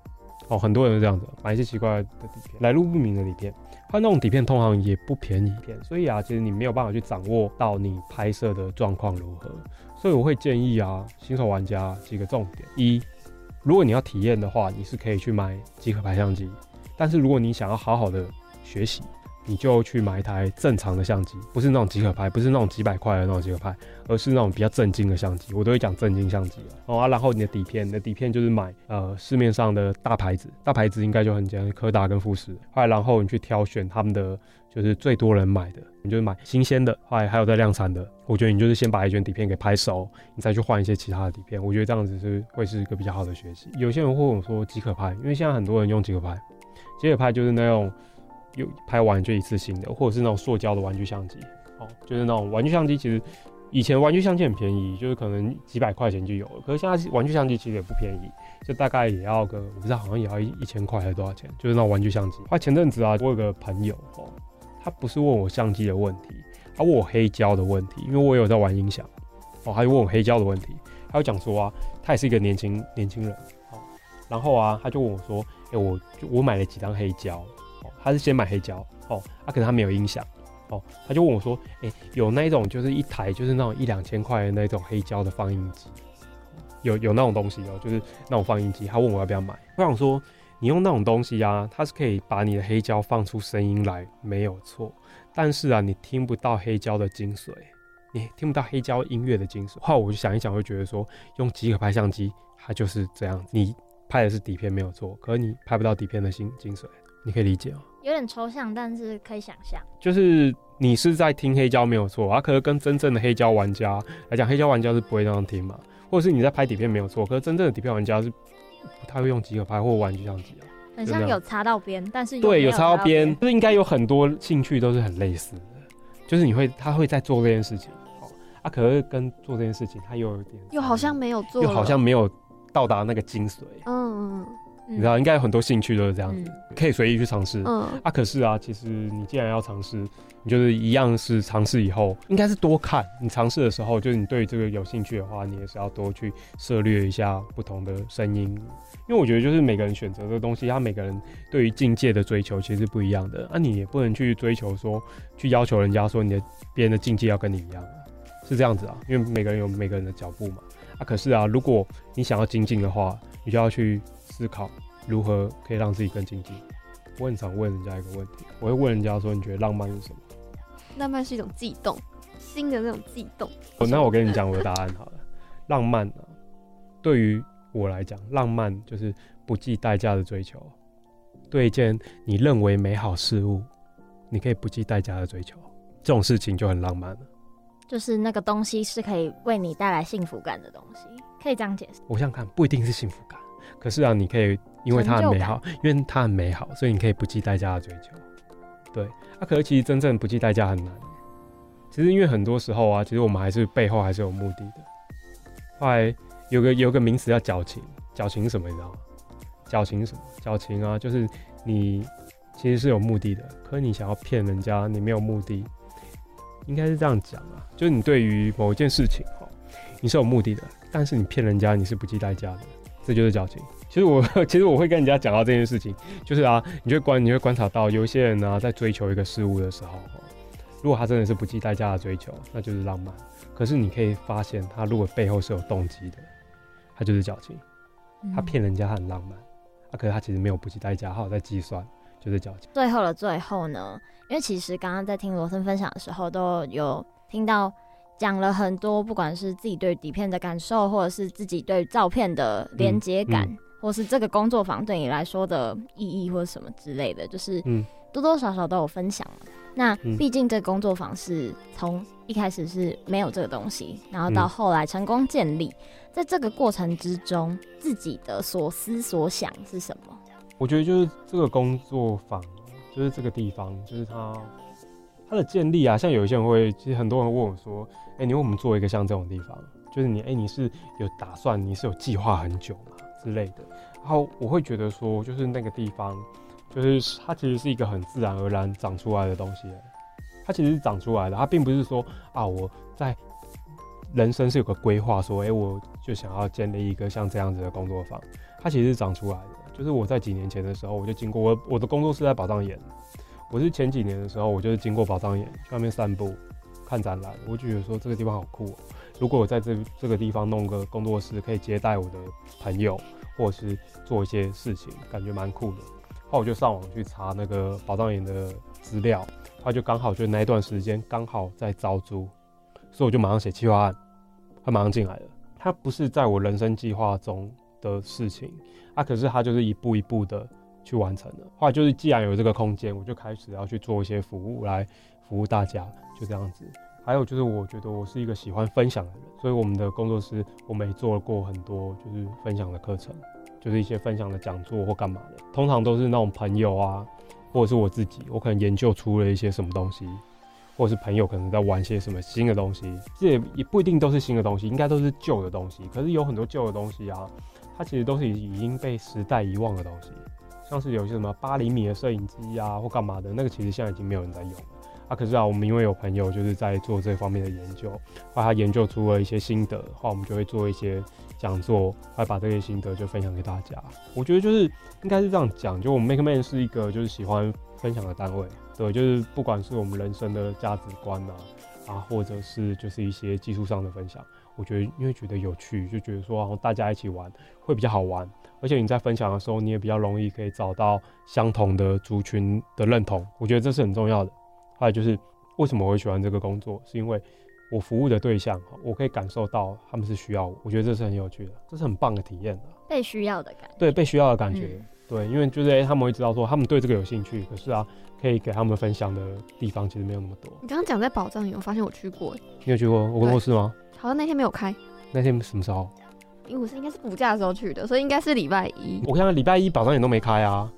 哦，很多人都这样子，买一些奇怪的底片，来路不明的底片。它那种底片通常也不便宜，所以啊，其实你没有办法去掌握到你拍摄的状况如何。所以我会建议啊，新手玩家几个重点：一，如果你要体验的话，你是可以去买即可拍相机；但是如果你想要好好的学习，你就去买一台正常的相机，不是那种即可拍，不是那种几百块的那种即可拍，而是那种比较正经的相机。我都会讲正经相机哦啊，然后你的底片，你的底片就是买呃市面上的大牌子，大牌子应该就很简单，柯达跟富士。后来然后你去挑选他们的就是最多人买的，你就是买新鲜的，后来还有在量产的。我觉得你就是先把一卷底片给拍熟，你再去换一些其他的底片。我觉得这样子是会是一个比较好的学习。有些人会问我说即可拍，因为现在很多人用即可拍，即可拍就是那种。有拍完就一次性的，或者是那种塑胶的玩具相机，哦，就是那种玩具相机。其实以前玩具相机很便宜，就是可能几百块钱就有了。可是现在玩具相机其实也不便宜，就大概也要个，我不知道好像也要一一千块还是多少钱，就是那种玩具相机。他前阵子啊，我有个朋友哦，他不是问我相机的问题，他问我黑胶的问题，因为我有在玩音响，哦，他就问我黑胶的问题，他就讲说啊，他也是一个年轻年轻人，哦，然后啊，他就问我说，哎、欸，我我买了几张黑胶。他是先买黑胶哦，他、啊、可能他没有音响哦，他就问我说：“哎、有那一种就是一台就是那种一两千块的那种黑胶的放映机，有有那种东西哦，就是那种放映机。”他问我要不要买。我想说，你用那种东西啊，它是可以把你的黑胶放出声音来，没有错。但是啊，你听不到黑胶的精髓，你听不到黑胶音乐的精髓。后来我就想一想，会觉得说，用即可拍相机，它就是这样，你拍的是底片没有错，可是你拍不到底片的精精髓，你可以理解哦。有点抽象，但是可以想象。就是你是在听黑胶没有错，啊，可是跟真正的黑胶玩家来讲，黑胶玩家是不会这样听嘛。或者是你在拍底片没有错，可是真正的底片玩家是不太会用即可拍或玩具相机啊。很像有擦到边，但是有对有擦到边，就是应该有很多兴趣都是很类似的，就是你会他会在做这件事情，哦，啊，可是跟做这件事情他又有点又好像没有做，又好像没有到达那个精髓，嗯嗯。你知道，应该有很多兴趣都是这样子，嗯、可以随意去尝试。嗯啊，可是啊，其实你既然要尝试，你就是一样是尝试以后，应该是多看。你尝试的时候，就是你对这个有兴趣的话，你也是要多去涉猎一下不同的声音。因为我觉得，就是每个人选择的东西，他每个人对于境界的追求其实是不一样的。啊，你也不能去追求说，去要求人家说你的别人的境界要跟你一样，是这样子啊。因为每个人有每个人的脚步嘛。啊，可是啊，如果你想要精进的话，你就要去。思考如何可以让自己更精进。我很常问人家一个问题，我会问人家说：“你觉得浪漫是什么？”浪漫是一种悸动，新的那种悸动。哦，那我跟你讲我的答案好了。浪漫啊，对于我来讲，浪漫就是不计代价的追求。对一件你认为美好事物，你可以不计代价的追求，这种事情就很浪漫了。就是那个东西是可以为你带来幸福感的东西，可以这样解释。我想想看，不一定是幸福感。可是啊，你可以因为它很美好，因为它很美好，所以你可以不计代价的追求。对，啊，可是其实真正不计代价很难。其实因为很多时候啊，其实我们还是背后还是有目的的。后来有个有个名词叫矫情，矫情什么你知道吗？矫情什么？矫情啊，就是你其实是有目的的，可是你想要骗人家，你没有目的，应该是这样讲啊，就是你对于某一件事情哈，你是有目的的，但是你骗人家，你是不计代价的。这就是矫情。其实我 其实我会跟人家讲到这件事情，就是啊，你会观你会观察到有一些人呢、啊，在追求一个事物的时候，如果他真的是不计代价的追求，那就是浪漫。可是你可以发现，他如果背后是有动机的，他就是矫情。他骗人家他很浪漫，啊，可是他其实没有不计代价，他有在计算，就是矫情。最后的最后呢，因为其实刚刚在听罗森分享的时候，都有听到讲了很多，不管是自己对底片的感受，或者是自己对照片的连接感。嗯嗯或是这个工作坊对你来说的意义，或者什么之类的，就是多多少少都有分享嘛。那毕竟这个工作坊是从一开始是没有这个东西，然后到后来成功建立，在这个过程之中，自己的所思所想是什么？我觉得就是这个工作坊，就是这个地方，就是它它的建立啊。像有一些人会，其实很多人问我说：“哎、你为什么做一个像这种地方？就是你，哎、你是有打算，你是有计划很久吗？”之类的，然后我会觉得说，就是那个地方，就是它其实是一个很自然而然长出来的东西，它其实是长出来的，它并不是说啊，我在人生是有个规划，说，哎，我就想要建立一个像这样子的工作坊，它其实是长出来的，就是我在几年前的时候，我就经过我我的工作室在宝藏岩，我是前几年的时候，我就是经过宝藏岩去外面散步看展览，我就觉得说这个地方好酷。如果我在这这个地方弄个工作室，可以接待我的朋友，或者是做一些事情，感觉蛮酷的。后我就上网去查那个宝藏岩的资料，他就刚好就那一段时间刚好在招租，所以我就马上写企划案，他马上进来了。他不是在我人生计划中的事情啊，可是他就是一步一步的去完成了。后来就是既然有这个空间，我就开始要去做一些服务来服务大家，就这样子。还有就是，我觉得我是一个喜欢分享的人，所以我们的工作室我们也做过很多就是分享的课程，就是一些分享的讲座或干嘛的。通常都是那种朋友啊，或者是我自己，我可能研究出了一些什么东西，或者是朋友可能在玩些什么新的东西。这也也不一定都是新的东西，应该都是旧的东西。可是有很多旧的东西啊，它其实都是已经被时代遗忘的东西，像是有些什么八厘米的摄影机啊或干嘛的，那个其实现在已经没有人在用。啊，可是啊，我们因为有朋友就是在做这方面的研究，后来他研究出了一些心得，后来我们就会做一些讲座，来把这些心得就分享给大家。我觉得就是应该是这样讲，就我们 MakeMan 是一个就是喜欢分享的单位，对，就是不管是我们人生的价值观啊，啊，或者是就是一些技术上的分享，我觉得因为觉得有趣，就觉得说然后大家一起玩会比较好玩，而且你在分享的时候，你也比较容易可以找到相同的族群的认同，我觉得这是很重要的。还有就是，为什么我会喜欢这个工作？是因为我服务的对象，我可以感受到他们是需要我，我觉得这是很有趣的，这是很棒的体验的。被需要的感觉。对，被需要的感觉。嗯、对，因为就是他们会知道说他们对这个有兴趣，可是啊，可以给他们分享的地方其实没有那么多。你刚刚讲在宝藏岩，我发现我去过。你有去过我工作室吗？好像那天没有开。那天什么时候？因为我是应该是补假的时候去的，所以应该是礼拜一。我看礼拜一宝藏岩都没开啊。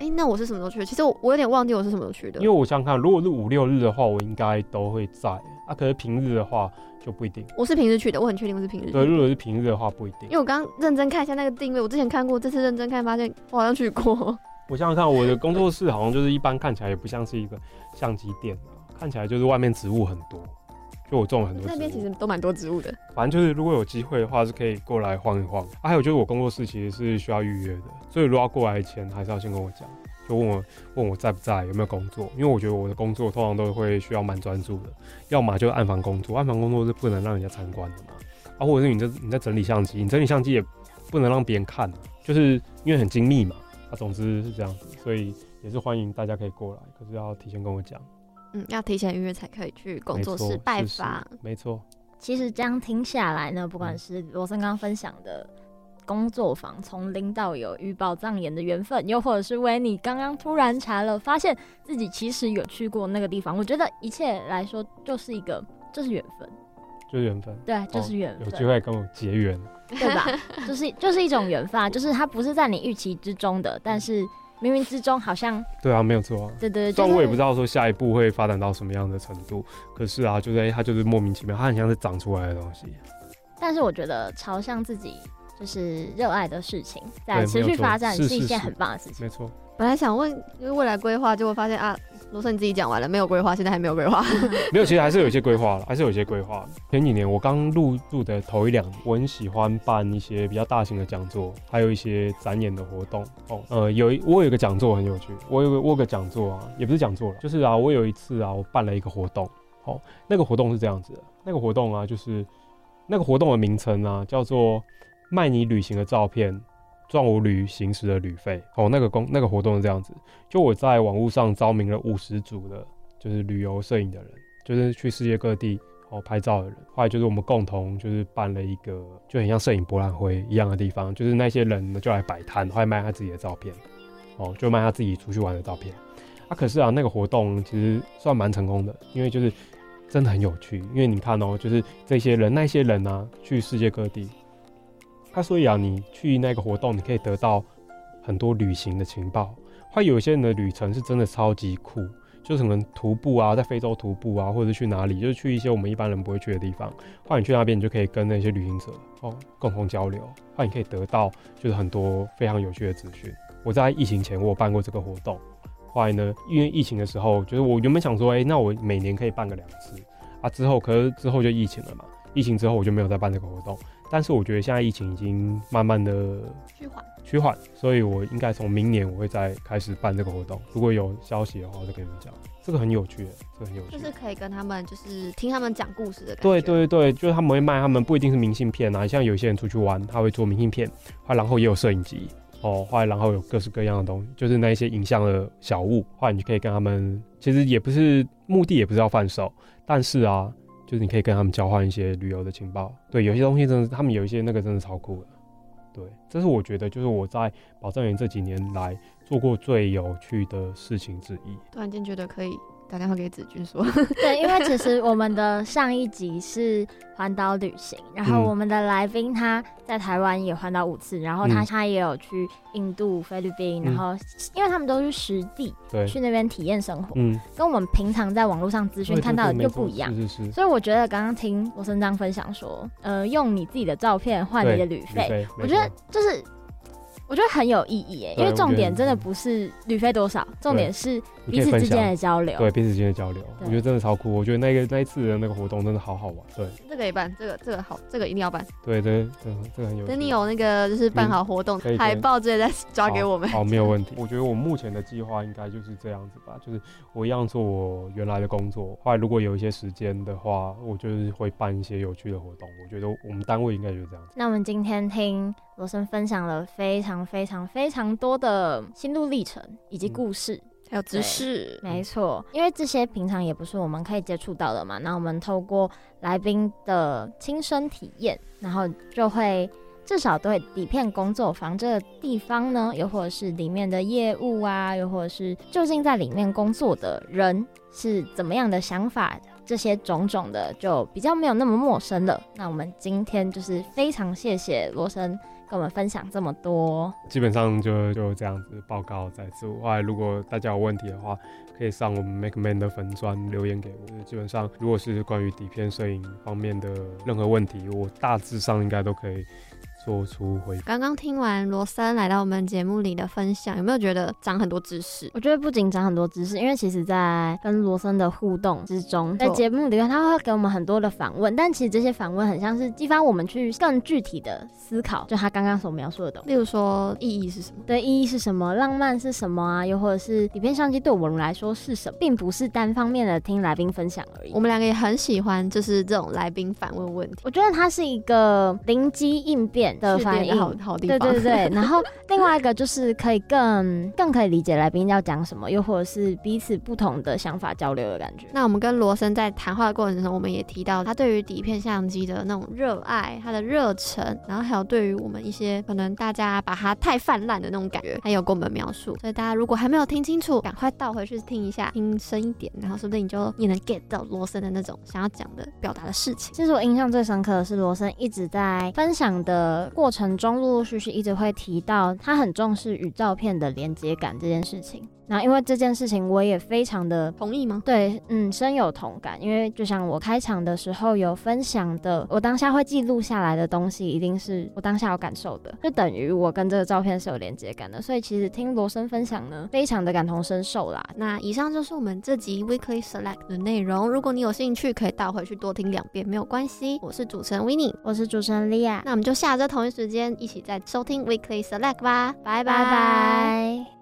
哎、欸，那我是什么时候去的？其实我我有点忘记我是什么时候去的。因为我想想看，如果是五六日的话，我应该都会在啊。可是平日的话就不一定。我是平日去的，我很确定我是平日。对，如果是平日的话不一定。因为我刚认真看一下那个定位，我之前看过，这次认真看发现我好像去过。我想想看，我的工作室好像就是一般看起来也不像是一个相机店啊，看起来就是外面植物很多。就我种了很多，那边其实都蛮多植物的。反正就是如果有机会的话，是可以过来晃一晃。啊，还有就是我工作室其实是需要预约的，所以如果要过来前，还是要先跟我讲，就问我问我在不在，有没有工作。因为我觉得我的工作通常都会需要蛮专注的，要么就是暗房工作，暗房工作是不能让人家参观的嘛。啊，或者是你在你在整理相机，你整理相机也不能让别人看，就是因为很精密嘛。啊，总之是这样子，所以也是欢迎大家可以过来，可是要提前跟我讲。嗯，要提前预约才可以去工作室拜访。没错，其实这样听下来呢，不管是罗森刚分享的工作坊，从零到有与宝藏岩的缘分，又或者是维尼刚刚突然查了，发现自己其实有去过那个地方，我觉得一切来说就是一个，就是缘分，就是缘分，对，就是缘分，有机会跟我结缘，对吧？就是就是一种缘分啊，就是它不是在你预期之中的，但是。冥冥之中好像对啊，没有错啊。对对对，虽然我也不知道说下一步会发展到什么样的程度，可是啊，就是、欸、它就是莫名其妙，它很像是长出来的东西。但是我觉得朝向自己就是热爱的事情，在持续发展是一件很棒的事情。没错。本来想问，因为未来规划，结果发现啊，罗森你自己讲完了，没有规划，现在还没有规划。没有，其实还是有一些规划了，还是有一些规划。前几年我刚入入的头一两年，我很喜欢办一些比较大型的讲座，还有一些展演的活动。哦，呃，有一我有一个讲座很有趣，我有个我有个讲座啊，也不是讲座了，就是啊，我有一次啊，我办了一个活动。哦，那个活动是这样子的，那个活动啊，就是那个活动的名称啊，叫做卖你旅行的照片。赚我旅行时的旅费哦，那个工那个活动是这样子，就我在网络上招名了五十组的，就是旅游摄影的人，就是去世界各地哦拍照的人。后来就是我们共同就是办了一个就很像摄影博览会一样的地方，就是那些人呢就来摆摊，后来卖他自己的照片，哦，就卖他自己出去玩的照片。啊，可是啊，那个活动其实算蛮成功的，因为就是真的很有趣，因为你看哦，就是这些人那些人啊，去世界各地。他所以啊，你去那个活动，你可以得到很多旅行的情报。会有些人的旅程是真的超级酷，就是可能徒步啊，在非洲徒步啊，或者去哪里，就是去一些我们一般人不会去的地方。或你去那边，你就可以跟那些旅行者哦共同交流。或你可以得到就是很多非常有趣的资讯。我在疫情前我有办过这个活动，后来呢，因为疫情的时候，就是我原本想说，哎、那我每年可以办个两次啊。之后可是之后就疫情了嘛，疫情之后我就没有再办这个活动。但是我觉得现在疫情已经慢慢的趋缓，趋缓，所以我应该从明年我会再开始办这个活动。如果有消息的话，我再跟你们讲。这个很有趣，这个很有趣，就是可以跟他们就是听他们讲故事的感觉。对对对，就是他们会卖，他们不一定是明信片啊，像有些人出去玩，他会做明信片，然后也有摄影机哦，后来然后有各式各样的东西，就是那一些影像的小物，后来你就可以跟他们，其实也不是目的，也不是要贩售，但是啊。就是你可以跟他们交换一些旅游的情报，对，有些东西真的，他们有一些那个真的超酷的，对，这是我觉得就是我在保藏员这几年来做过最有趣的事情之一。突然间觉得可以。打电话给子君说，对，因为其实我们的 上一集是环岛旅行，然后我们的来宾他在台湾也环岛五次，然后他他也有去印度、菲律宾，然后因为他们都是实地去那边体验生活，嗯，跟我们平常在网络上资讯看到的又不一样，是是是。所以我觉得刚刚听罗森章分享说，呃，用你自己的照片换你的旅费，我觉得就是。我觉得很有意义诶，因为重点真的不是旅费多少，重点是彼此之间的交流。对，彼此之间的交流，我觉得真的超酷。我觉得那个那一次的那个活动真的好好玩。对，这个也办，这个这个好，这个一定要办。对对对，这个很有。等你有那个就是办好活动海报，直接再抓给我们。好，没有问题。我觉得我目前的计划应该就是这样子吧，就是我一样做我原来的工作，后来如果有一些时间的话，我就是会办一些有趣的活动。我觉得我们单位应该就是这样子。那我们今天听。罗森分享了非常非常非常多的心路历程以及故事，嗯、还有知识。没错，因为这些平常也不是我们可以接触到的嘛。那我们透过来宾的亲身体验，然后就会至少对底片工作坊这个地方呢，又或者是里面的业务啊，又或者是究竟在里面工作的人是怎么样的想法，这些种种的就比较没有那么陌生了。那我们今天就是非常谢谢罗森。跟我们分享这么多，基本上就就这样子报告在此。外如果大家有问题的话，可以上我们 Make Man 的粉专留言给我。基本上如果是关于底片摄影方面的任何问题，我大致上应该都可以。做出回应。刚刚听完罗森来到我们节目里的分享，有没有觉得长很多知识？我觉得不仅长很多知识，因为其实在跟罗森的互动之中，在节目里面他会给我们很多的访问，但其实这些访问很像是激发我们去更具体的思考，就他刚刚所描述的东西。例如说意义是什么？对，意义是什么？浪漫是什么啊？又或者是底片相机对我们来说是什么？并不是单方面的听来宾分享而已。我们两个也很喜欢，就是这种来宾反问问题。我觉得它是一个灵机应变的反应。好好地方，对对对，然后另外一个就是可以更更可以理解来宾要讲什么，又或者是彼此不同的想法交流的感觉。那我们跟罗森在谈话的过程中，我们也提到他对于底片相机的那种热爱，他的热忱，然后还有对于我们一些可能大家把它太泛滥的那种感觉，他有跟我们描述。所以大家如果还没有听清楚，赶快倒回去听一下，听深一点，然后说不定你就也能 get 到罗森的那种想要讲的表达的事情。其实我印象最深刻的是罗森一直在分享的过程中，陆陆续续一直会提到他很重视与照片的连接感这件事情。那因为这件事情，我也非常的同意吗？对，嗯，深有同感。因为就像我开场的时候有分享的，我当下会记录下来的东西，一定是我当下有感受的，就等于我跟这个照片是有连接感的。所以其实听罗生分享呢，非常的感同身受啦。那以上就是我们这集 Weekly Select 的内容。如果你有兴趣，可以倒回去多听两遍，没有关系。我是主持人 Winnie，我是主持人 Lia，那我们就下周同一时间一起再收听 Weekly Select 吧。拜拜。